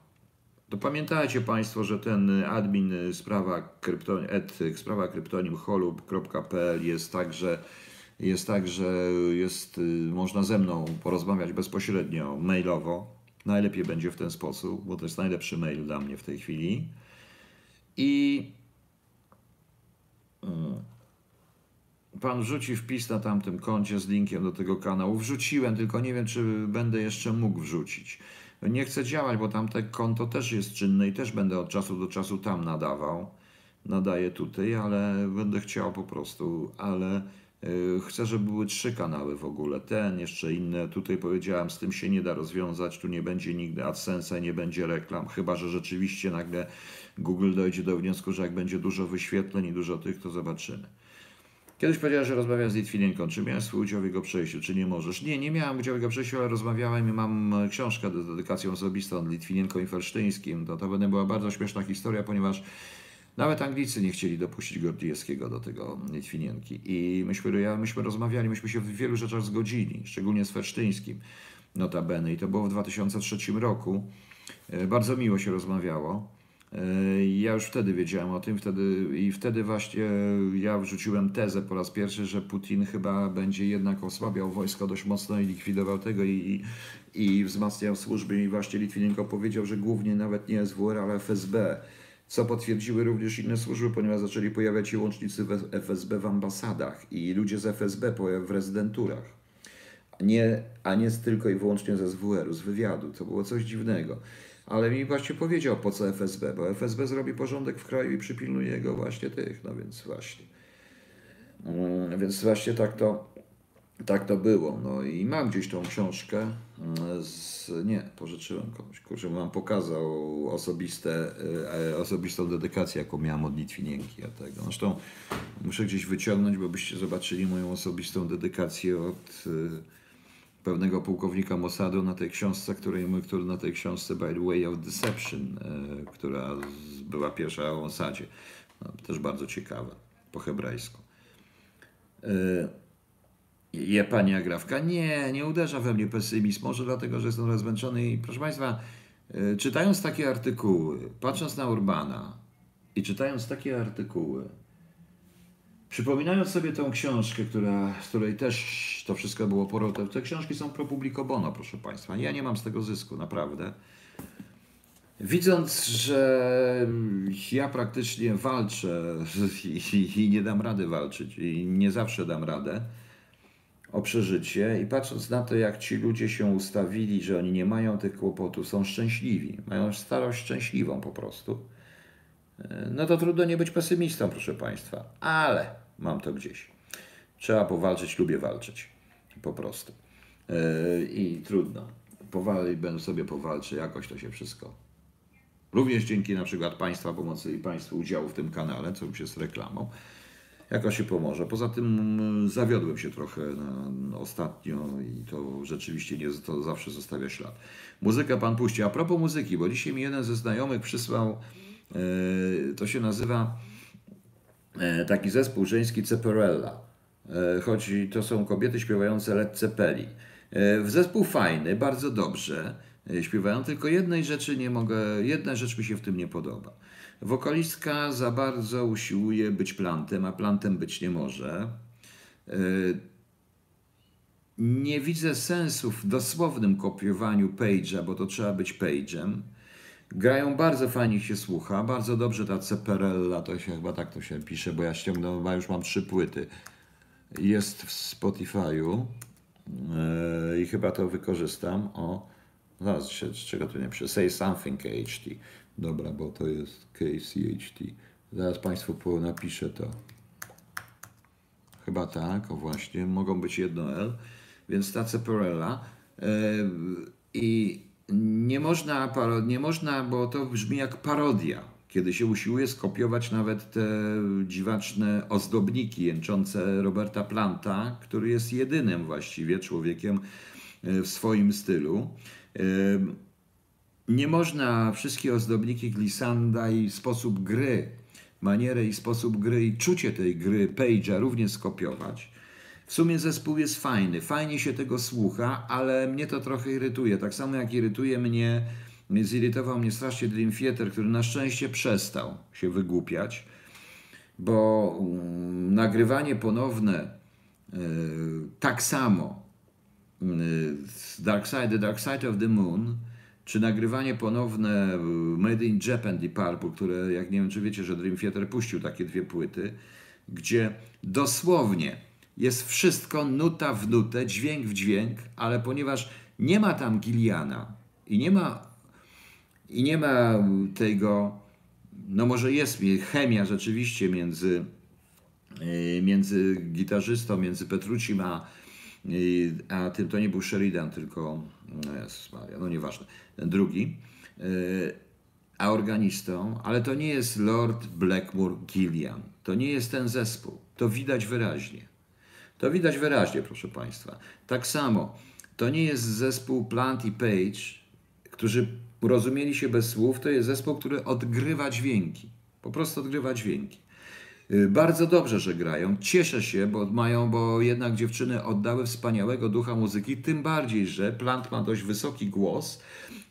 To pamiętajcie Państwo, że ten admin sprawa, krypton, et, sprawa kryptonim holub.pl jest także jest tak, że jest, y, można ze mną porozmawiać bezpośrednio, mailowo. Najlepiej będzie w ten sposób, bo to jest najlepszy mail dla mnie w tej chwili. I mm, pan wrzuci wpis na tamtym koncie z linkiem do tego kanału. Wrzuciłem, tylko nie wiem, czy będę jeszcze mógł wrzucić. Nie chcę działać, bo tamte konto też jest czynne i też będę od czasu do czasu tam nadawał. Nadaję tutaj, ale będę chciał po prostu, ale y, chcę, żeby były trzy kanały w ogóle. Ten, jeszcze inne. Tutaj powiedziałem, z tym się nie da rozwiązać. Tu nie będzie nigdy AdSense'a, nie będzie reklam, chyba że rzeczywiście nagle Google dojdzie do wniosku, że jak będzie dużo wyświetleń i dużo tych, to zobaczymy. Kiedyś powiedziałeś, że rozmawiasz z Litwinenką. Czy miałeś swój udział w jego przejściu, czy nie możesz? Nie, nie miałem udziału w jego przejściu, ale rozmawiałem i mam e, książkę z dedykacją osobistą z Litwinenką i Felsztyńskim. To, to będzie była bardzo śmieszna historia, ponieważ nawet Anglicy nie chcieli dopuścić Gordiewskiego do tego Litwinienki. I myśmy, myśmy rozmawiali, myśmy się w wielu rzeczach zgodzili, szczególnie z Felsztyńskim, notabene. I to było w 2003 roku. E, Bardzo miło się rozmawiało. E, Ja już wtedy wiedziałem o tym, wtedy i wtedy właśnie ja wrzuciłem tezę po raz pierwszy, że Putin chyba będzie jednak osłabiał wojsko dość mocno i likwidował tego i, i wzmacniał służby i właśnie Litwinenko powiedział, że głównie nawet nie SWR, ale FSB, co potwierdziły również inne służby, ponieważ zaczęli pojawiać się łącznicy w FSB w ambasadach i ludzie z FSB w rezydenturach nie, a nie tylko i wyłącznie ze SWR-u, z wywiadu. To było coś dziwnego. Ale mi właśnie powiedział, po co FSB, bo FSB zrobi porządek w kraju i przypilnuje jego właśnie tych, no więc właśnie. Mm, Więc właśnie tak to, tak to było. No i mam gdzieś tą książkę. mm, Z, nie, pożyczyłem komuś. Kurczę, mam pokazał osobiste, e, osobistą dedykację, jaką miałem od Litwinienki. Ja tego. Zresztą muszę gdzieś wyciągnąć, bo byście zobaczyli moją osobistą dedykację od e, pewnego pułkownika Mossadu na tej książce, której, który na tej książce By the Way of Deception, e, która była pierwsza o Mossadzie. No, też bardzo ciekawa, po hebrajsku. Je pani Agrawka? Nie, nie uderza we mnie pesymizm. Może dlatego, że jestem trochę zmęczony. I proszę Państwa, e, czytając takie artykuły, patrząc na Urbana i czytając takie artykuły, przypominając sobie tą książkę, która, z której też to wszystko było poro, te, książki są pro publico bono, proszę Państwa. Ja nie mam z tego zysku, naprawdę. Widząc, że ja praktycznie walczę [LAUGHS] i, i nie dam rady walczyć, i nie zawsze dam radę, o przeżycie i patrząc na to, jak ci ludzie się ustawili, że oni nie mają tych kłopotów, są szczęśliwi, mają starość szczęśliwą po prostu, e, no to trudno nie być pesymistą, proszę Państwa, ale mam to gdzieś. Trzeba powalczyć, lubię walczyć, po prostu. E, I trudno. Powali, będę sobie powalczy, jakoś to się wszystko. Również dzięki na przykład Państwa pomocy i Państwu udziału w tym kanale, co już jest reklamą, jakoś się pomoże. Poza tym mm, zawiodłem się trochę ostatnio i to rzeczywiście nie, to zawsze zostawia ślad. Muzykę pan puści. A propos muzyki, bo dzisiaj mi jeden ze znajomych przysłał, e, to się nazywa e, taki zespół żeński Ceperella. E, chodzi, to są kobiety śpiewające Led Zeppelin. W zespół fajny, bardzo dobrze śpiewają, tylko jednej rzeczy nie mogę, jedna rzecz mi się w tym nie podoba. Wokalistka za bardzo usiłuje być plantem, a plantem być nie może. E, Nie widzę sensu w dosłownym kopiowaniu Page'a, bo to trzeba być Page'em. Grają bardzo fajnie się słucha, bardzo dobrze ta Ceperella, to się chyba tak to się pisze, bo ja ściągnąłem, bo już mam trzy płyty. Jest w Spotify'u yy, i chyba to wykorzystam. O, zaraz, czego tu nie pisze? Say Something KHT. Dobra, bo to jest KCHT. Zaraz Państwu napiszę to. Chyba tak, o właśnie, mogą być jedno L, więc ta Ceperella. Yy, I nie można, nie można, bo to brzmi jak parodia, kiedy się usiłuje skopiować nawet te dziwaczne ozdobniki jęczące Roberta Planta, który jest jedynym właściwie człowiekiem yy, w swoim stylu. Yy, nie można wszystkie ozdobniki Glisanda i sposób gry, manierę i sposób gry i czucie tej gry Page'a również skopiować. W sumie zespół jest fajny, fajnie się tego słucha, ale mnie to trochę irytuje. Tak samo jak irytuje mnie, zirytował mnie strasznie Dream Theater, który na szczęście przestał się wygłupiać, bo mm, nagrywanie ponowne e, tak samo y, z Dark Side, The Dark Side of the Moon, czy nagrywanie ponowne y, Made in Japan Deep Purple, które, jak nie wiem, czy wiecie, że Dream Theater puścił takie dwie płyty, gdzie dosłownie jest wszystko nuta w nutę, dźwięk w dźwięk, ale ponieważ nie ma tam Gilliana i nie ma, i nie ma tego, no może jest chemia rzeczywiście między y, między gitarzystą, między Petrucim a, y, a tym, to nie był Sheridan, tylko no Jezus Maria, no nieważne, ten drugi, y, a organistą, ale to nie jest Lord Blackmore Gillian, to nie jest ten zespół, to widać wyraźnie. To widać wyraźnie, proszę Państwa. Tak samo, to nie jest zespół Plant i Page, którzy rozumieli się bez słów, to jest zespół, który odgrywa dźwięki. Po prostu odgrywa dźwięki. Y, Bardzo dobrze, że grają. Cieszę się, bo mają, bo jednak dziewczyny oddały wspaniałego ducha muzyki, tym bardziej, że Plant ma dość wysoki głos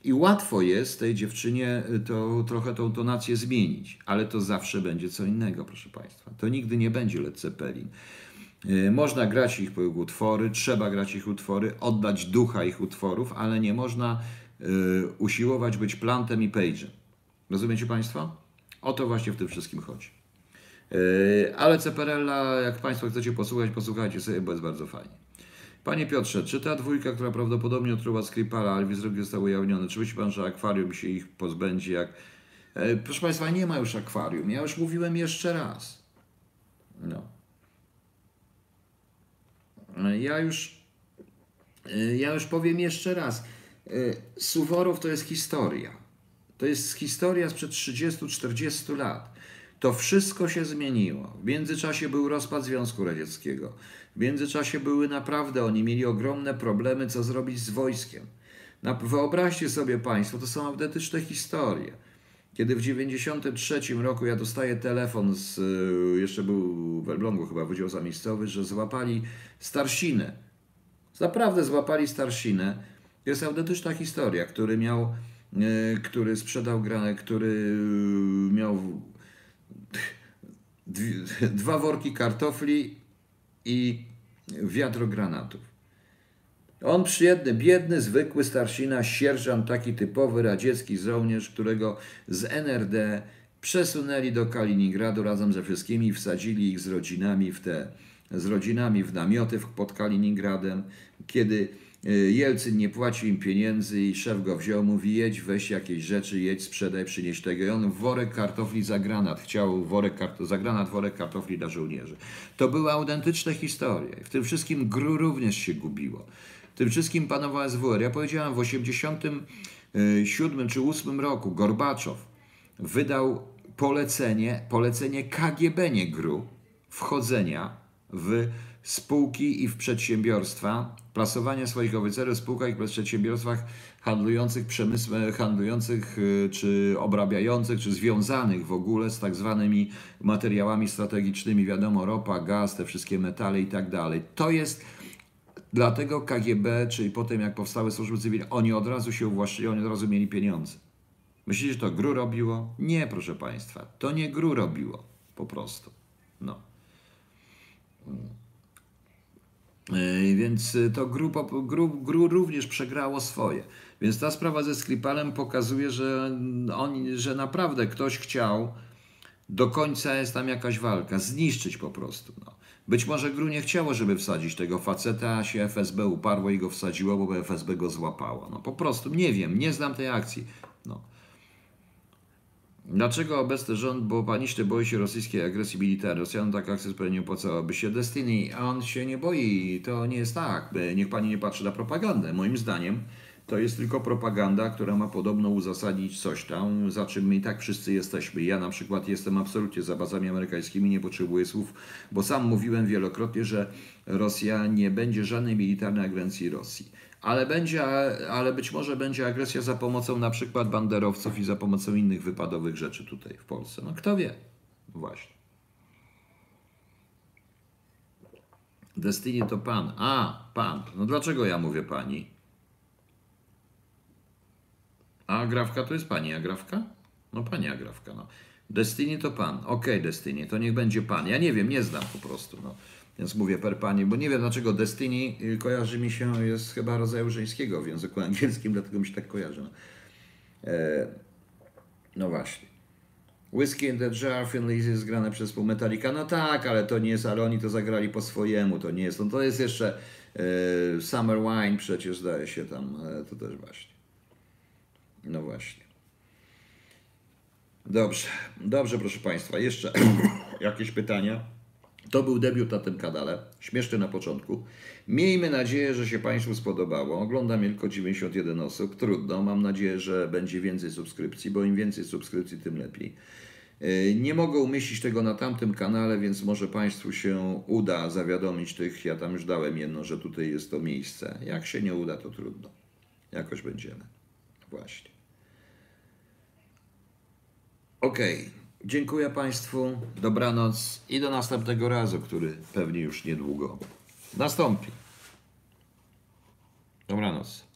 i łatwo jest tej dziewczynie y, to, trochę tą tonację zmienić, ale to zawsze będzie co innego, proszę Państwa. To nigdy nie będzie Led Zeppelin. Y, Można grać ich utwory, trzeba grać ich utwory, oddać ducha ich utworów, ale nie można usiłować być Plantem i Page'em. Rozumiecie Państwo? O to właśnie w tym wszystkim chodzi. Yy, Ale Ceperella, jak Państwo chcecie posłuchać, posłuchajcie sobie, bo jest bardzo fajnie. Panie Piotrze, czy ta dwójka, która prawdopodobnie otruła Skripala, ale wizerunki został ujawniony, czy myśli Pan, że akwarium się ich pozbędzie? Jak... E, Proszę Państwa, nie ma już akwarium. Ja już mówiłem jeszcze raz. No. ja już, y, ja już powiem jeszcze raz. Suworow to jest historia. To jest historia sprzed 30-40 lat. To wszystko się zmieniło. W międzyczasie był rozpad Związku Radzieckiego. W międzyczasie były naprawdę, oni mieli ogromne problemy, co zrobić z wojskiem. Wyobraźcie sobie Państwo, to są autentyczne historie. Kiedy w 93 roku ja dostaję telefon z, y, jeszcze był w Elblągu chyba Wydział Zamiejscowy, że złapali Starsinę. Naprawdę złapali Starsinę. Jest autentyczna historia, który miał, y, który sprzedał granę, który y, miał dwa worki kartofli i wiadro granatów. On przyjedny, biedny, zwykły starsina, sierżant, taki typowy radziecki żołnierz, którego z NRD przesunęli do Kaliningradu razem ze wszystkimi i wsadzili ich z rodzinami w te, z rodzinami w namioty pod Kaliningradem, kiedy Jelcyn nie płacił im pieniędzy i szef go wziął, mówi jedź, weź jakieś rzeczy, jedź, sprzedaj, przynieś tego. I on worek kartofli za granat, chciał worek kart- za granat worek kartofli dla żołnierzy. To były autentyczne historie. W tym wszystkim GRU również się gubiło. W tym wszystkim panował SWR. Ja powiedziałem w 87 czy 8 roku Gorbaczow wydał polecenie, polecenie KGB, nie GRU, wchodzenia w spółki i w przedsiębiorstwa, plasowania swoich oficerów w spółkach i przedsiębiorstwach handlujących przemysłem, handlujących y, czy obrabiających, czy związanych w ogóle z tak zwanymi materiałami strategicznymi, wiadomo, ropa, gaz, te wszystkie metale i tak dalej. To jest Dlatego KGB, czyli potem jak powstały służby cywilne, oni od razu się uwłaszczyli, oni od razu mieli pieniądze. Myślicie, że to GRU robiło? Nie, proszę Państwa. To nie GRU robiło. Po prostu. No. Yy, Więc y, to GRU, po- GRU, GRU również przegrało swoje. Więc ta sprawa ze Skripalem pokazuje, że, oni, że naprawdę ktoś chciał, do końca jest tam jakaś walka, zniszczyć po prostu. No. Być może GRU nie chciało, żeby wsadzić tego faceta, a się FSB uparło i go wsadziło, bo FSB go złapało. No po prostu, nie wiem, nie znam tej akcji. No. Dlaczego obecny rząd, bo panicznie boi się rosyjskiej agresji militarnej? Rosjanom taka akcja zupełnie nie opłacałaby się. Destiny, a on się nie boi. To nie jest tak. Niech pani nie patrzy na propagandę. Moim zdaniem to jest tylko propaganda, która ma podobno uzasadnić coś tam, za czym my i tak wszyscy jesteśmy. Ja na przykład jestem absolutnie za bazami amerykańskimi, nie potrzebuję słów, bo sam mówiłem wielokrotnie, że Rosja nie będzie żadnej militarnej agresji Rosji. Ale, będzie, ale być może będzie agresja za pomocą na przykład banderowców i za pomocą innych wypadowych rzeczy tutaj w Polsce. No kto wie? Właśnie. Destiny to pan. A, pan. No dlaczego ja mówię pani? A Agrawka to jest pani Agrawka? No pani Agrawka, no. Destiny to pan. Okej, Destiny, to niech będzie pan. Ja nie wiem, nie znam po prostu, no. Więc mówię per pani, bo nie wiem dlaczego Destiny y, kojarzy mi się, jest chyba rodzaju żeńskiego w języku [LAUGHS] angielskim, dlatego mi się tak kojarzy. No, e, no właśnie. Whiskey in the Jar, Finley jest grane przez pół Metallica. No tak, ale to nie jest, ale oni to zagrali po swojemu, to nie jest. No to jest jeszcze e, Summer Wine przecież zdaje się tam, e, to też właśnie. No właśnie. Dobrze, dobrze proszę Państwa, jeszcze [COUGHS] jakieś pytania? To był debiut na tym kanale, śmieszny na początku. Miejmy nadzieję, że się Państwu spodobało. Ogląda mnie tylko 91 osób, trudno. Mam nadzieję, że będzie więcej subskrypcji, bo im więcej subskrypcji, tym lepiej. Yy, Nie mogę umieścić tego na tamtym kanale, więc może Państwu się uda zawiadomić tych, ja tam już dałem jedno, że tutaj jest to miejsce. Jak się nie uda, to trudno. Jakoś będziemy. Właśnie. Okej. Dziękuję Państwu. Dobranoc i do następnego razu, który pewnie już niedługo nastąpi. Dobranoc.